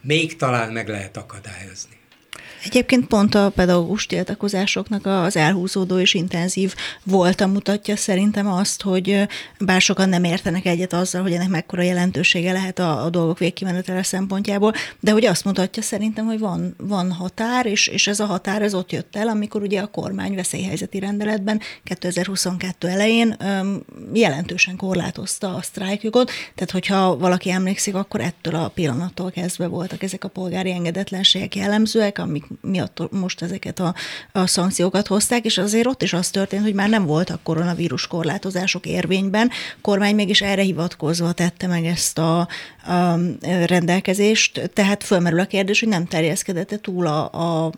Még talán meg lehet akadályozni. Egyébként pont a pedagógus tiltakozásoknak az elhúzódó és intenzív volta mutatja szerintem azt, hogy bár sokan nem értenek egyet azzal, hogy ennek mekkora jelentősége lehet a, a dolgok végkimenetele szempontjából, de hogy azt mutatja szerintem, hogy van, van határ, és, és ez a határ ez ott jött el, amikor ugye a kormány veszélyhelyzeti rendeletben 2022 elején öm, jelentősen korlátozta a sztrájkjogot, tehát hogyha valaki emlékszik, akkor ettől a pillanattól kezdve voltak ezek a polgári engedetlenségek jellemzőek, amik miatt most ezeket a, a szankciókat hozták, és azért ott is az történt, hogy már nem voltak koronavírus korlátozások érvényben, kormány mégis erre hivatkozva tette meg ezt a, a rendelkezést, tehát fölmerül a kérdés, hogy nem terjeszkedette túl a, a,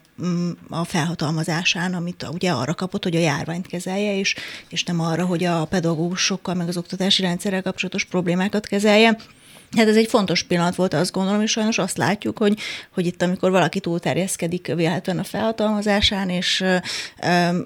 a felhatalmazásán, amit ugye arra kapott, hogy a járványt kezelje, és, és nem arra, hogy a pedagógusokkal, meg az oktatási rendszerrel kapcsolatos problémákat kezelje. Hát ez egy fontos pillanat volt, azt gondolom, és sajnos azt látjuk, hogy, hogy itt, amikor valaki túlterjeszkedik véletlenül a felhatalmazásán, és,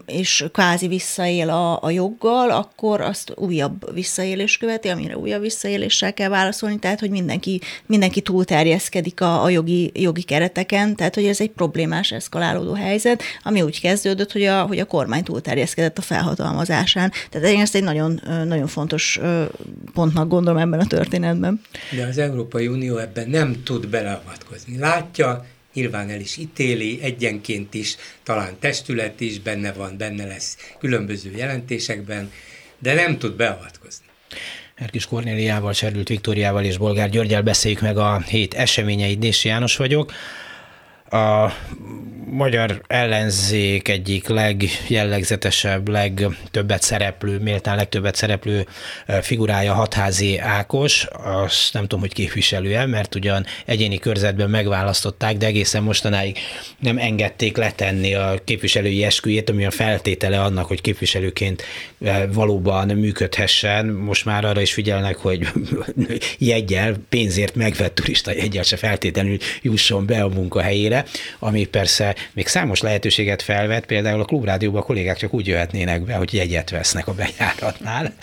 és kvázi visszaél a, a joggal, akkor azt újabb visszaélés követi, amire újabb visszaéléssel kell válaszolni, tehát, hogy mindenki, mindenki túlterjeszkedik a, a jogi, jogi kereteken, tehát, hogy ez egy problémás eszkalálódó helyzet, ami úgy kezdődött, hogy a, hogy a kormány túlterjeszkedett a felhatalmazásán. Tehát én ezt egy nagyon, nagyon fontos pontnak gondolom ebben a történetben de az Európai Unió ebben nem tud beleavatkozni. Látja, nyilván el is ítéli, egyenként is, talán testület is benne van, benne lesz különböző jelentésekben, de nem tud beavatkozni. Erkis Kornéliával, Serült Viktóriával és Bolgár Györgyel beszéljük meg a hét eseményeit. Dési János vagyok a magyar ellenzék egyik legjellegzetesebb, legtöbbet szereplő, méltán legtöbbet szereplő figurája Hatházi Ákos, azt nem tudom, hogy képviselője, mert ugyan egyéni körzetben megválasztották, de egészen mostanáig nem engedték letenni a képviselői esküjét, ami a feltétele annak, hogy képviselőként valóban működhessen. Most már arra is figyelnek, hogy jegyel, pénzért megvett turista jegyel se feltétlenül jusson be a munkahelyére ami persze még számos lehetőséget felvet, például a klubrádióban a kollégák csak úgy jöhetnének be, hogy jegyet vesznek a bejáratnál,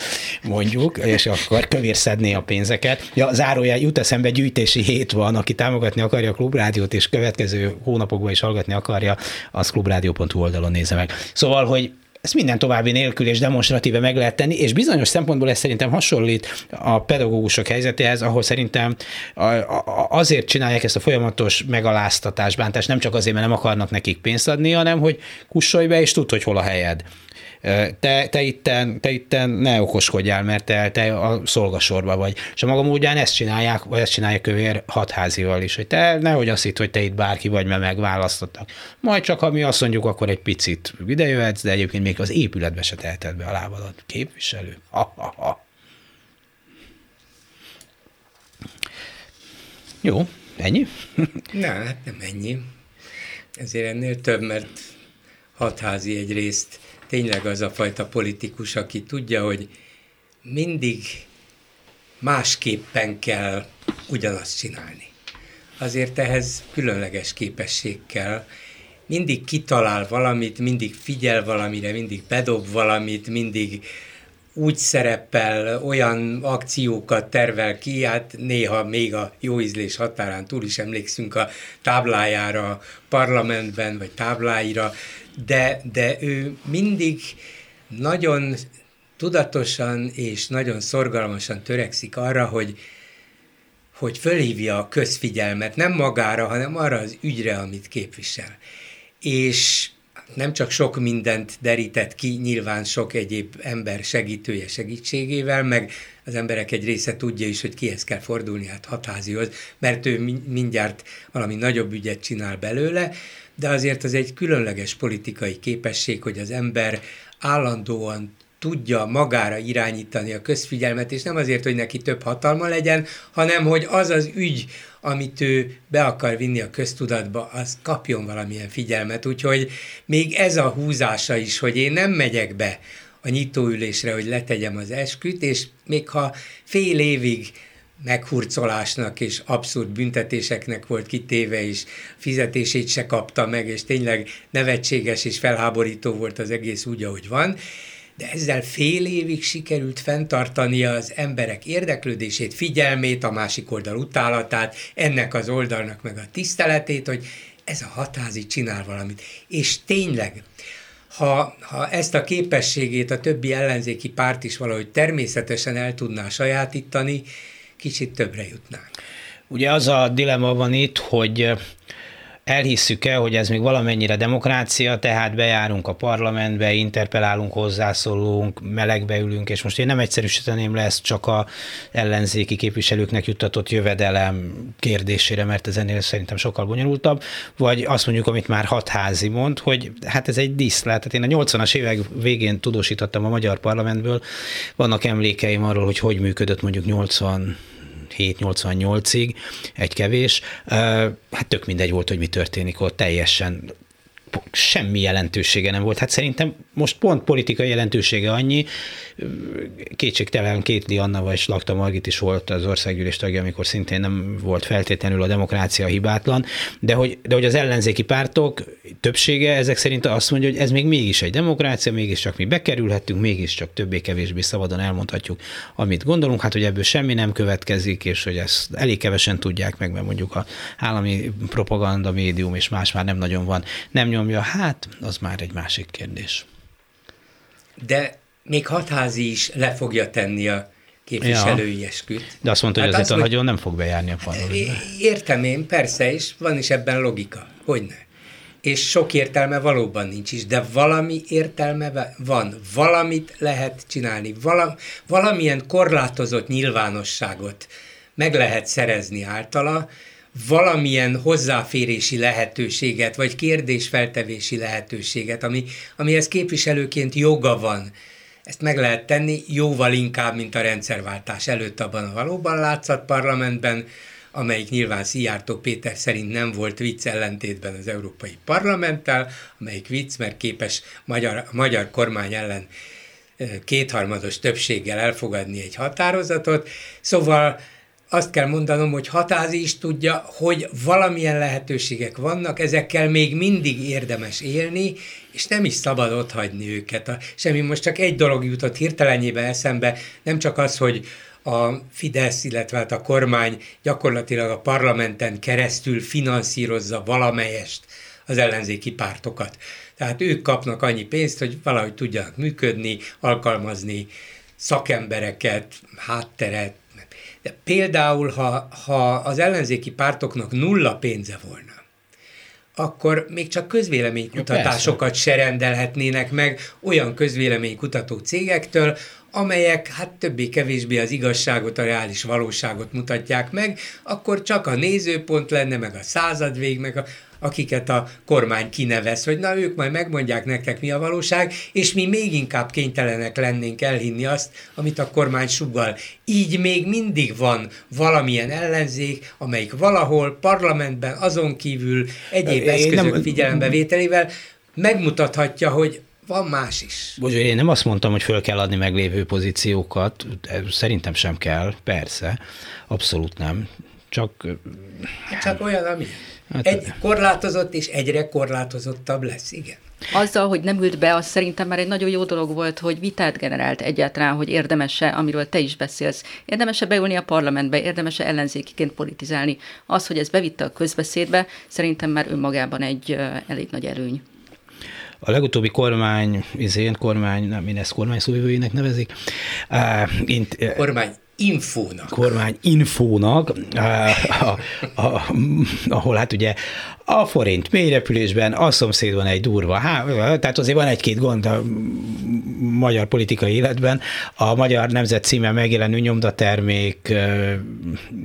mondjuk, és akkor kövérszedné a pénzeket. Ja, zárójel jut eszembe, gyűjtési hét van, aki támogatni akarja a klubrádiót, és következő hónapokban is hallgatni akarja, az klubradio.hu oldalon nézze meg. Szóval, hogy ezt minden további nélkül és demonstratíve meg lehet tenni, és bizonyos szempontból ez szerintem hasonlít a pedagógusok helyzetéhez, ahol szerintem azért csinálják ezt a folyamatos megaláztatás, bántást, nem csak azért, mert nem akarnak nekik pénzt adni, hanem hogy kussolj be, és tudd, hogy hol a helyed te, te, itten, te itten ne okoskodjál, mert te, te a szolgasorba vagy. És a magam módján ezt csinálják, vagy ezt csinálja kövér hatházival is, hogy te nehogy azt hitt, hogy te itt bárki vagy, mert megválasztottak. Majd csak, ha mi azt mondjuk, akkor egy picit idejöhetsz, de egyébként még az épületbe se teheted be a lábadat. Képviselő. Ha, ha, ha. Jó, ennyi? Na, hát nem ennyi. Ezért ennél több, mert hatházi egyrészt tényleg az a fajta politikus, aki tudja, hogy mindig másképpen kell ugyanazt csinálni. Azért ehhez különleges képesség kell. Mindig kitalál valamit, mindig figyel valamire, mindig bedob valamit, mindig úgy szerepel, olyan akciókat tervel ki, hát néha még a jó ízlés határán túl is emlékszünk a táblájára parlamentben, vagy tábláira, de, de ő mindig nagyon tudatosan és nagyon szorgalmasan törekszik arra, hogy, hogy fölhívja a közfigyelmet, nem magára, hanem arra az ügyre, amit képvisel. És nem csak sok mindent derített ki, nyilván sok egyéb ember segítője segítségével, meg az emberek egy része tudja is, hogy kihez kell fordulni, hát hatházihoz, mert ő mindjárt valami nagyobb ügyet csinál belőle, de azért az egy különleges politikai képesség, hogy az ember állandóan tudja magára irányítani a közfigyelmet, és nem azért, hogy neki több hatalma legyen, hanem hogy az az ügy, amit ő be akar vinni a köztudatba, az kapjon valamilyen figyelmet. Úgyhogy még ez a húzása is, hogy én nem megyek be a nyitóülésre, hogy letegyem az esküt, és még ha fél évig meghurcolásnak és abszurd büntetéseknek volt kitéve, és fizetését se kapta meg, és tényleg nevetséges és felháborító volt az egész úgy, ahogy van, de ezzel fél évig sikerült fenntartani az emberek érdeklődését, figyelmét, a másik oldal utálatát, ennek az oldalnak meg a tiszteletét, hogy ez a hatázi csinál valamit. És tényleg, ha, ha ezt a képességét a többi ellenzéki párt is valahogy természetesen el tudná sajátítani, kicsit többre jutnánk. Ugye az a dilemma van itt, hogy elhisszük-e, hogy ez még valamennyire demokrácia, tehát bejárunk a parlamentbe, interpelálunk, hozzászólunk, melegbe ülünk, és most én nem egyszerűsíteném le ezt csak a ellenzéki képviselőknek juttatott jövedelem kérdésére, mert ez ennél szerintem sokkal bonyolultabb, vagy azt mondjuk, amit már hatházi mond, hogy hát ez egy diszlát. Tehát én a 80-as évek végén tudósítottam a magyar parlamentből, vannak emlékeim arról, hogy hogy működött mondjuk 80 87-88-ig, egy kevés. Hát tök mindegy volt, hogy mi történik ott, teljesen semmi jelentősége nem volt. Hát szerintem most pont politikai jelentősége annyi, kétségtelen Kétli Anna vagy Slakta Margit is volt az országgyűlés tagja, amikor szintén nem volt feltétlenül a demokrácia hibátlan, de hogy, de hogy az ellenzéki pártok többsége ezek szerint azt mondja, hogy ez még mégis egy demokrácia, mégiscsak mi bekerülhetünk, mégiscsak többé-kevésbé szabadon elmondhatjuk, amit gondolunk, hát hogy ebből semmi nem következik, és hogy ezt elég kevesen tudják meg, mert mondjuk a állami propaganda médium és más már nem nagyon van, nem nyomja, hát az már egy másik kérdés. De még hatházi is le fogja tenni a képviselői ja. esküt. De azt mondta, hogy hát azért az, a nagyon nem fog bejárni a parlamentbe. Értem én, persze, és van is ebben logika. Hogyne. És sok értelme valóban nincs is, de valami értelme van. Valamit lehet csinálni. Vala, valamilyen korlátozott nyilvánosságot meg lehet szerezni általa, valamilyen hozzáférési lehetőséget, vagy kérdésfeltevési lehetőséget, ami, amihez képviselőként joga van. Ezt meg lehet tenni jóval inkább, mint a rendszerváltás előtt abban a valóban látszat parlamentben, amelyik nyilván Szijjártó Péter szerint nem volt vicc ellentétben az Európai Parlamenttel, amelyik vicc, mert képes magyar, magyar kormány ellen kétharmados többséggel elfogadni egy határozatot. Szóval azt kell mondanom, hogy hatázi is tudja, hogy valamilyen lehetőségek vannak, ezekkel még mindig érdemes élni, és nem is szabad otthagyni őket. A, semmi, most csak egy dolog jutott hirtelenjében eszembe, nem csak az, hogy a Fidesz, illetve hát a kormány gyakorlatilag a parlamenten keresztül finanszírozza valamelyest az ellenzéki pártokat. Tehát ők kapnak annyi pénzt, hogy valahogy tudjanak működni, alkalmazni szakembereket, hátteret, de például, ha, ha az ellenzéki pártoknak nulla pénze volna, akkor még csak közvéleménykutatásokat se rendelhetnének meg olyan közvéleménykutató cégektől, amelyek hát többé-kevésbé az igazságot, a reális valóságot mutatják meg, akkor csak a nézőpont lenne, meg a századvég, meg a, akiket a kormány kinevez, hogy na ők majd megmondják nektek mi a valóság, és mi még inkább kénytelenek lennénk elhinni azt, amit a kormány sugal. Így még mindig van valamilyen ellenzék, amelyik valahol parlamentben azon kívül egyéb eszközök figyelembevételével megmutathatja, hogy van más is. Bocs, én nem azt mondtam, hogy föl kell adni meglévő pozíciókat, szerintem sem kell, persze, abszolút nem. Csak... Csak olyan, ami... Hát, egy korlátozott és egyre korlátozottabb lesz, igen. Azzal, hogy nem ült be, az szerintem már egy nagyon jó dolog volt, hogy vitát generált egyáltalán, hogy érdemese, amiről te is beszélsz, érdemese beülni a parlamentbe, érdemese ellenzékiként politizálni. Az, hogy ez bevitte a közbeszédbe, szerintem már önmagában egy elég nagy előny. A legutóbbi kormány, izén kormány, nem, én ezt kormány szóvivőjének nevezik. Uh, int, uh, kormány infónak. Kormány infónak, uh, a, a, ahol hát ugye a forint mélyrepülésben, a szomszédban egy durva, há, tehát azért van egy-két gond a magyar politikai életben. A Magyar Nemzet címe megjelenő nyomdatermék ö,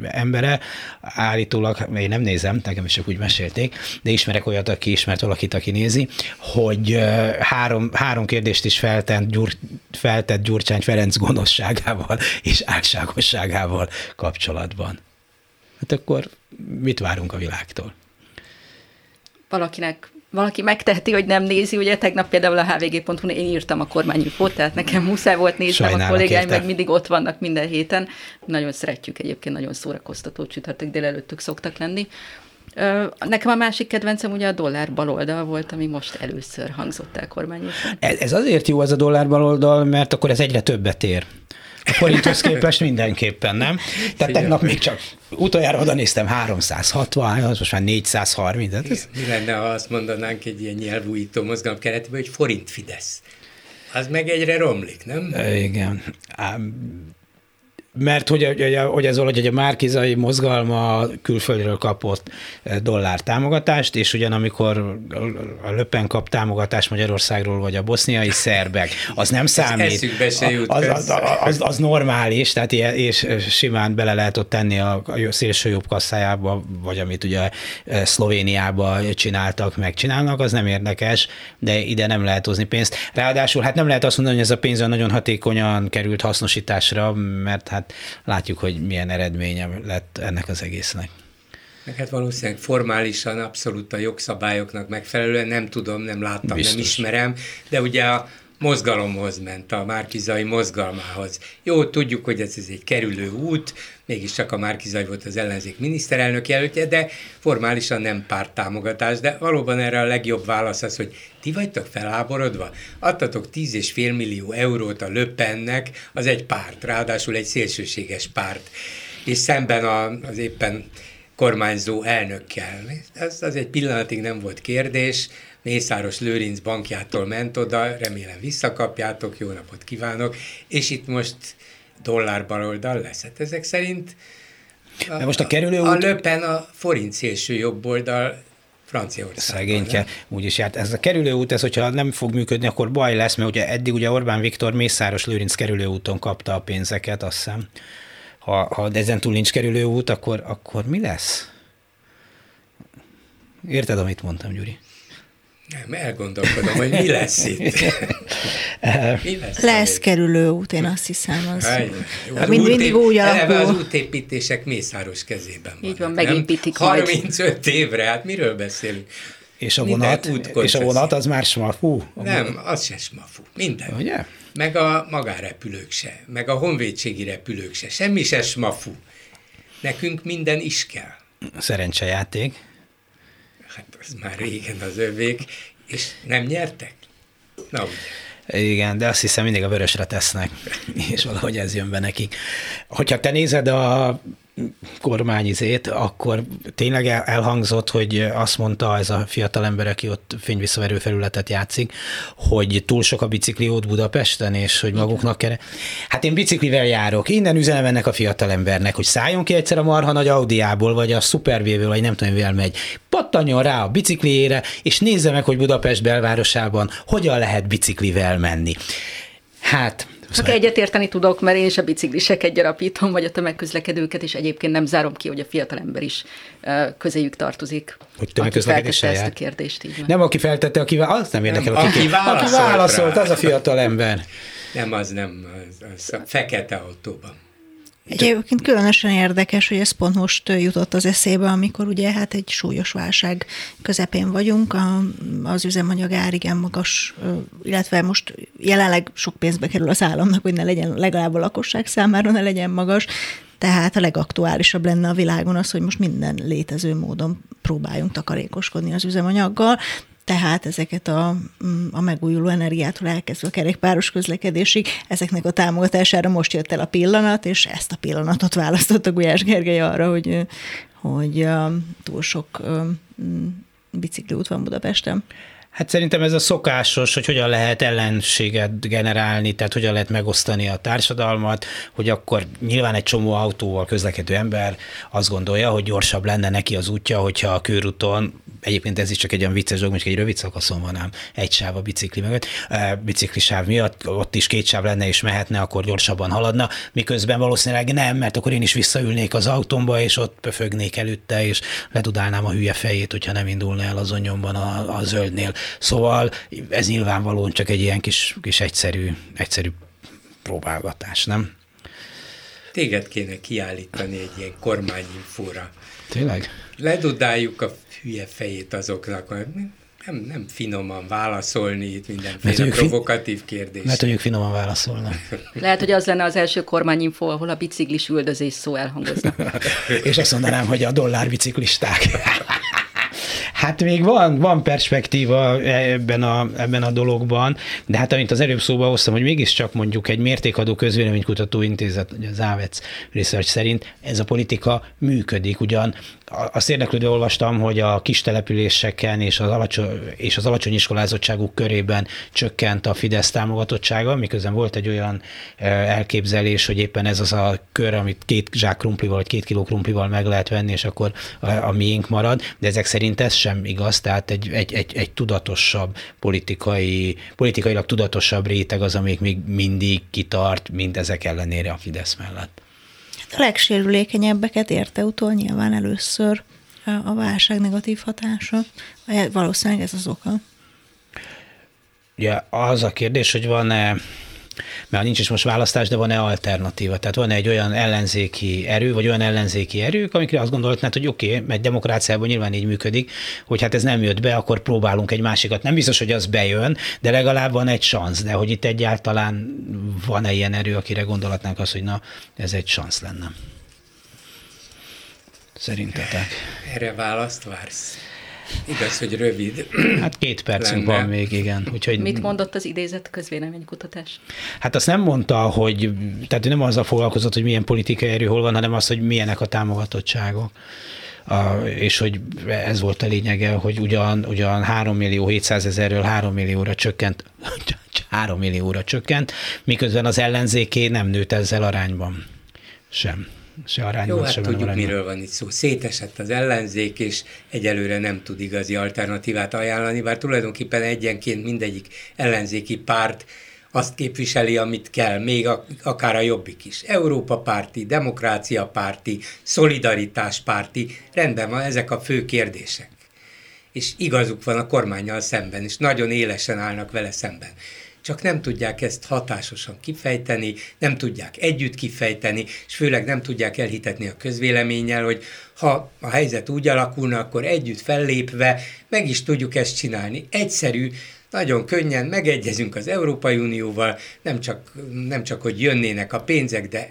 embere, állítólag, én nem nézem, nekem is csak úgy mesélték, de ismerek olyat, aki ismert valakit, aki nézi, hogy három, három kérdést is feltett, Gyur, feltett Gyurcsány Ferenc gonoszságával és álságosságával kapcsolatban. Hát akkor mit várunk a világtól? Valakinek valaki megteheti, hogy nem nézi, ugye tegnap például a hvg.hu én írtam a kormányinfót, tehát nekem muszáj volt Sajnálok a kollégáim érte. meg mindig ott vannak minden héten. Nagyon szeretjük egyébként, nagyon szórakoztató csütörtök délelőttük szoktak lenni. Nekem a másik kedvencem ugye a dollár baloldal volt, ami most először hangzott el kormányosan. Ez azért jó az a dollár baloldal, mert akkor ez egyre többet ér. Forinthoz képest mindenképpen, nem? Tehát tegnap még csak utoljára oda néztem 360, most már 430. Hát ez... Mi lenne, ha azt mondanánk egy ilyen nyelvújító mozgalom keretében, hogy forint Fidesz? Az meg egyre romlik, nem? Igen mert hogy, hogy, hogy ez hogy a Márkizai mozgalma külföldről kapott eh, dollár támogatást, és ugyan amikor a Löpen kap támogatást Magyarországról, vagy a boszniai szerbek, az nem számít. se jut, az, az, az, az, normális, tehát ilyen, és simán bele lehet ott tenni a, a szélső jobb kasszájába, vagy amit ugye eh, Szlovéniába csináltak, megcsinálnak, az nem érdekes, de ide nem lehet hozni pénzt. Ráadásul hát nem lehet azt mondani, hogy ez a pénz nagyon hatékonyan került hasznosításra, mert hát látjuk, hogy milyen eredménye lett ennek az egésznek. Meg hát valószínűleg formálisan abszolút a jogszabályoknak megfelelően, nem tudom, nem láttam, Biztos. nem ismerem, de ugye a mozgalomhoz ment, a Márkizai mozgalmához. Jó, tudjuk, hogy ez, ez egy kerülő út, mégiscsak a Márkizai volt az ellenzék miniszterelnök jelöltje, de formálisan nem párttámogatás, de valóban erre a legjobb válasz az, hogy ti vagytok felháborodva? Adtatok 10,5 millió eurót a Löpennek, az egy párt, ráadásul egy szélsőséges párt, és szemben a, az éppen kormányzó elnökkel. Ez az egy pillanatig nem volt kérdés, Mészáros Lőrinc bankjától ment oda, remélem visszakapjátok, jó napot kívánok, és itt most dollár baloldal lesz. Hát ezek szerint a, De most a kerülő út... A Löpen a forint szélső jobb oldal Franciaország. Szegényke, úgyis járt. Ez a kerülőút, ez hogyha nem fog működni, akkor baj lesz, mert ugye eddig ugye Orbán Viktor Mészáros Lőrinc kerülőúton kapta a pénzeket, azt hiszem. Ha, ha ezen túl nincs kerülőút, akkor, akkor mi lesz? Érted, amit mondtam, Gyuri? Nem, elgondolkodom, hogy mi lesz itt. mi lesz, lesz kerülő út, én azt hiszem. Az, az mind, mindig úgy alakul. az útépítések mészáros kezében van. Így van, megépítik 35 majd. évre, hát miről beszélünk? És a vonat, és a vonat az már smafú? Nem, az se smafú. Minden. Ugye? Meg a magárepülők se, meg a honvédségi repülők se. Semmi se smafú. Nekünk minden is kell. Szerencsejáték hát az már régen az övék, és nem nyertek? Na ugye. Igen, de azt hiszem mindig a vörösre tesznek, és valahogy ez jön be nekik. Hogyha te nézed a kormányizét, akkor tényleg elhangzott, hogy azt mondta ez a fiatal ember, aki ott fényvisszaverő felületet játszik, hogy túl sok a bicikliót Budapesten, és hogy maguknak kell. Hát én biciklivel járok. Innen üzenem ennek a fiatal embernek, hogy szálljon ki egyszer a marha nagy Audiából, vagy a Supervével, vagy nem tudom, mivel megy. Pattanjon rá a bicikliére, és nézze meg, hogy Budapest belvárosában hogyan lehet biciklivel menni. Hát, csak egyetérteni tudok, mert én is a bicikliseket gyarapítom, vagy a tömegközlekedőket, és egyébként nem zárom ki, hogy a fiatalember is közéjük tartozik. Hogy tömegközlekedéssel ezt a kérdést, így van. Nem aki feltette, aki az nem érdekel, nem, aki, aki, válaszolt, aki válaszolt az a fiatalember. Nem, az nem, az, az a fekete autóban. Egyébként különösen érdekes, hogy ez pont most jutott az eszébe, amikor ugye hát egy súlyos válság közepén vagyunk, a, az üzemanyag ár igen magas, illetve most jelenleg sok pénzbe kerül az államnak, hogy ne legyen legalább a lakosság számára ne legyen magas, tehát a legaktuálisabb lenne a világon az, hogy most minden létező módon próbáljunk takarékoskodni az üzemanyaggal, tehát ezeket a, mm, a megújuló energiától elkezdve a kerékpáros közlekedésig, ezeknek a támogatására most jött el a pillanat, és ezt a pillanatot választotta Gulyás Gergely arra, hogy, hogy túl sok mm, bicikliút van Budapesten. Hát szerintem ez a szokásos, hogy hogyan lehet ellenséget generálni, tehát hogyan lehet megosztani a társadalmat, hogy akkor nyilván egy csomó autóval közlekedő ember azt gondolja, hogy gyorsabb lenne neki az útja, hogyha a körúton Egyébként ez is csak egy olyan vicces dolog, hogy egy rövid szakaszon van ám egy sáv a bicikli mögött, bicikli sáv miatt, ott is két sáv lenne és mehetne, akkor gyorsabban haladna, miközben valószínűleg nem, mert akkor én is visszaülnék az autómba, és ott pöfögnék előtte, és ledudálnám a hülye fejét, hogyha nem indulna el az onyomban a, a zöldnél. Szóval ez nyilvánvalóan csak egy ilyen kis, kis egyszerű, egyszerű próbálgatás, nem? Téged kéne kiállítani egy ilyen kormányinfóra. Tényleg? Ledudáljuk a hülye fejét azoknak, nem, nem finoman válaszolni itt mindenféle mert provokatív kérdés. Mert ők finoman válaszolnak. Lehet, hogy az lenne az első kormányinfo, ahol a biciklis üldözés szó elhangozna. És azt mondanám, hogy a dollár biciklisták. Hát még van, van perspektíva ebben a, ebben a dologban, de hát amint az előbb szóba hoztam, hogy mégiscsak mondjuk egy mértékadó közvéleménykutató intézet, az AVEC Research szerint ez a politika működik, ugyan azt érdeklődve olvastam, hogy a kis településeken és az, alacsony, és az alacsony iskolázottságuk körében csökkent a Fidesz támogatottsága, miközben volt egy olyan elképzelés, hogy éppen ez az a kör, amit két zsák krumplival vagy két kiló krumplival meg lehet venni, és akkor a, a miénk marad, de ezek szerint ez sem igaz, tehát egy, egy, egy, egy tudatosabb politikai, politikailag tudatosabb réteg az, amik még mindig kitart, mint ezek ellenére a Fidesz mellett. A legsérülékenyebbeket érte utol nyilván először a válság negatív hatása. Valószínűleg ez az oka. Ugye az a kérdés, hogy van-e mert nincs is most választás, de van-e alternatíva? Tehát van egy olyan ellenzéki erő, vagy olyan ellenzéki erők, amikre azt gondolhatnád, hogy oké, okay, mert demokráciában nyilván így működik, hogy hát ez nem jött be, akkor próbálunk egy másikat. Nem biztos, hogy az bejön, de legalább van egy szansz. De hogy itt egyáltalán van-e ilyen erő, akire gondolhatnánk azt, hogy na, ez egy szansz lenne. Szerintetek? Erre választ vársz? Igaz, hogy rövid. Hát két percünk lenne. van még, igen. Úgyhogy... Mit mondott az idézet közvéleménykutatás? Hát azt nem mondta, hogy, tehát nem azzal foglalkozott, hogy milyen politikai erő hol van, hanem az, hogy milyenek a támogatottságok. A, és hogy ez volt a lényege, hogy ugyan, ugyan 3 millió 700 ezerről 3 millióra csökkent, 3 millióra csökkent, miközben az ellenzéké nem nőtt ezzel arányban sem se arányban, Jó, hát sem tudjuk, arányban. miről van itt szó. Szétesett az ellenzék, és egyelőre nem tud igazi alternatívát ajánlani, bár tulajdonképpen egyenként mindegyik ellenzéki párt azt képviseli, amit kell, még a, akár a jobbik is. Európa párti, demokrácia párti, szolidaritás párti, rendben van, ezek a fő kérdések. És igazuk van a kormányjal szemben, és nagyon élesen állnak vele szemben csak nem tudják ezt hatásosan kifejteni, nem tudják együtt kifejteni, és főleg nem tudják elhitetni a közvéleménnyel, hogy ha a helyzet úgy alakulna, akkor együtt fellépve meg is tudjuk ezt csinálni. Egyszerű, nagyon könnyen megegyezünk az Európai Unióval, nem csak, nem csak hogy jönnének a pénzek, de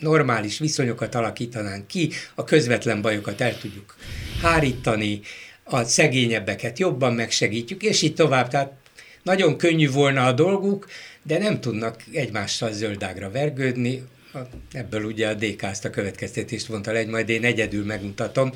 normális viszonyokat alakítanánk ki, a közvetlen bajokat el tudjuk hárítani, a szegényebbeket jobban megsegítjük, és így tovább. Tehát nagyon könnyű volna a dolguk, de nem tudnak egymással zöldágra vergődni. Ebből ugye a DK azt a következtetést vonta le, majd én egyedül megmutatom.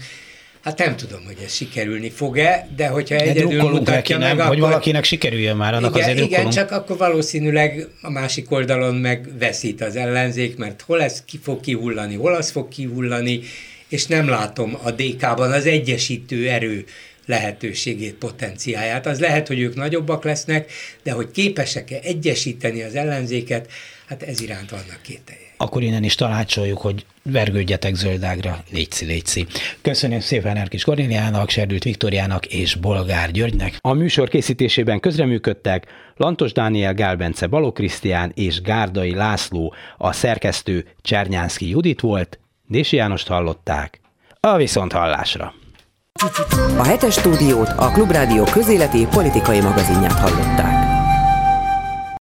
Hát nem tudom, hogy ez sikerülni fog-e, de hogyha de egyedül mutatja neki, meg, nem, akkor... Hogy valakinek sikerüljön már, annak igen, azért Igen, csak akkor valószínűleg a másik oldalon meg veszít az ellenzék, mert hol ez ki fog kihullani, hol az fog kihullani, és nem látom a DK-ban az egyesítő erő lehetőségét, potenciáját. Az lehet, hogy ők nagyobbak lesznek, de hogy képesek-e egyesíteni az ellenzéket, hát ez iránt vannak kételje. Akkor innen is tanácsoljuk, hogy vergődjetek zöldágra, létszi, létszi. Köszönöm szépen Erkis Kornéliának, Serdült Viktoriának és Bolgár Györgynek. A műsor készítésében közreműködtek Lantos Dániel, Gálbence Baló Krisztián és Gárdai László, a szerkesztő Csernyánszki Judit volt, Dési Jánost hallották. A viszont hallásra! A hetes stúdiót a Klubrádió közéleti politikai magazinját hallották.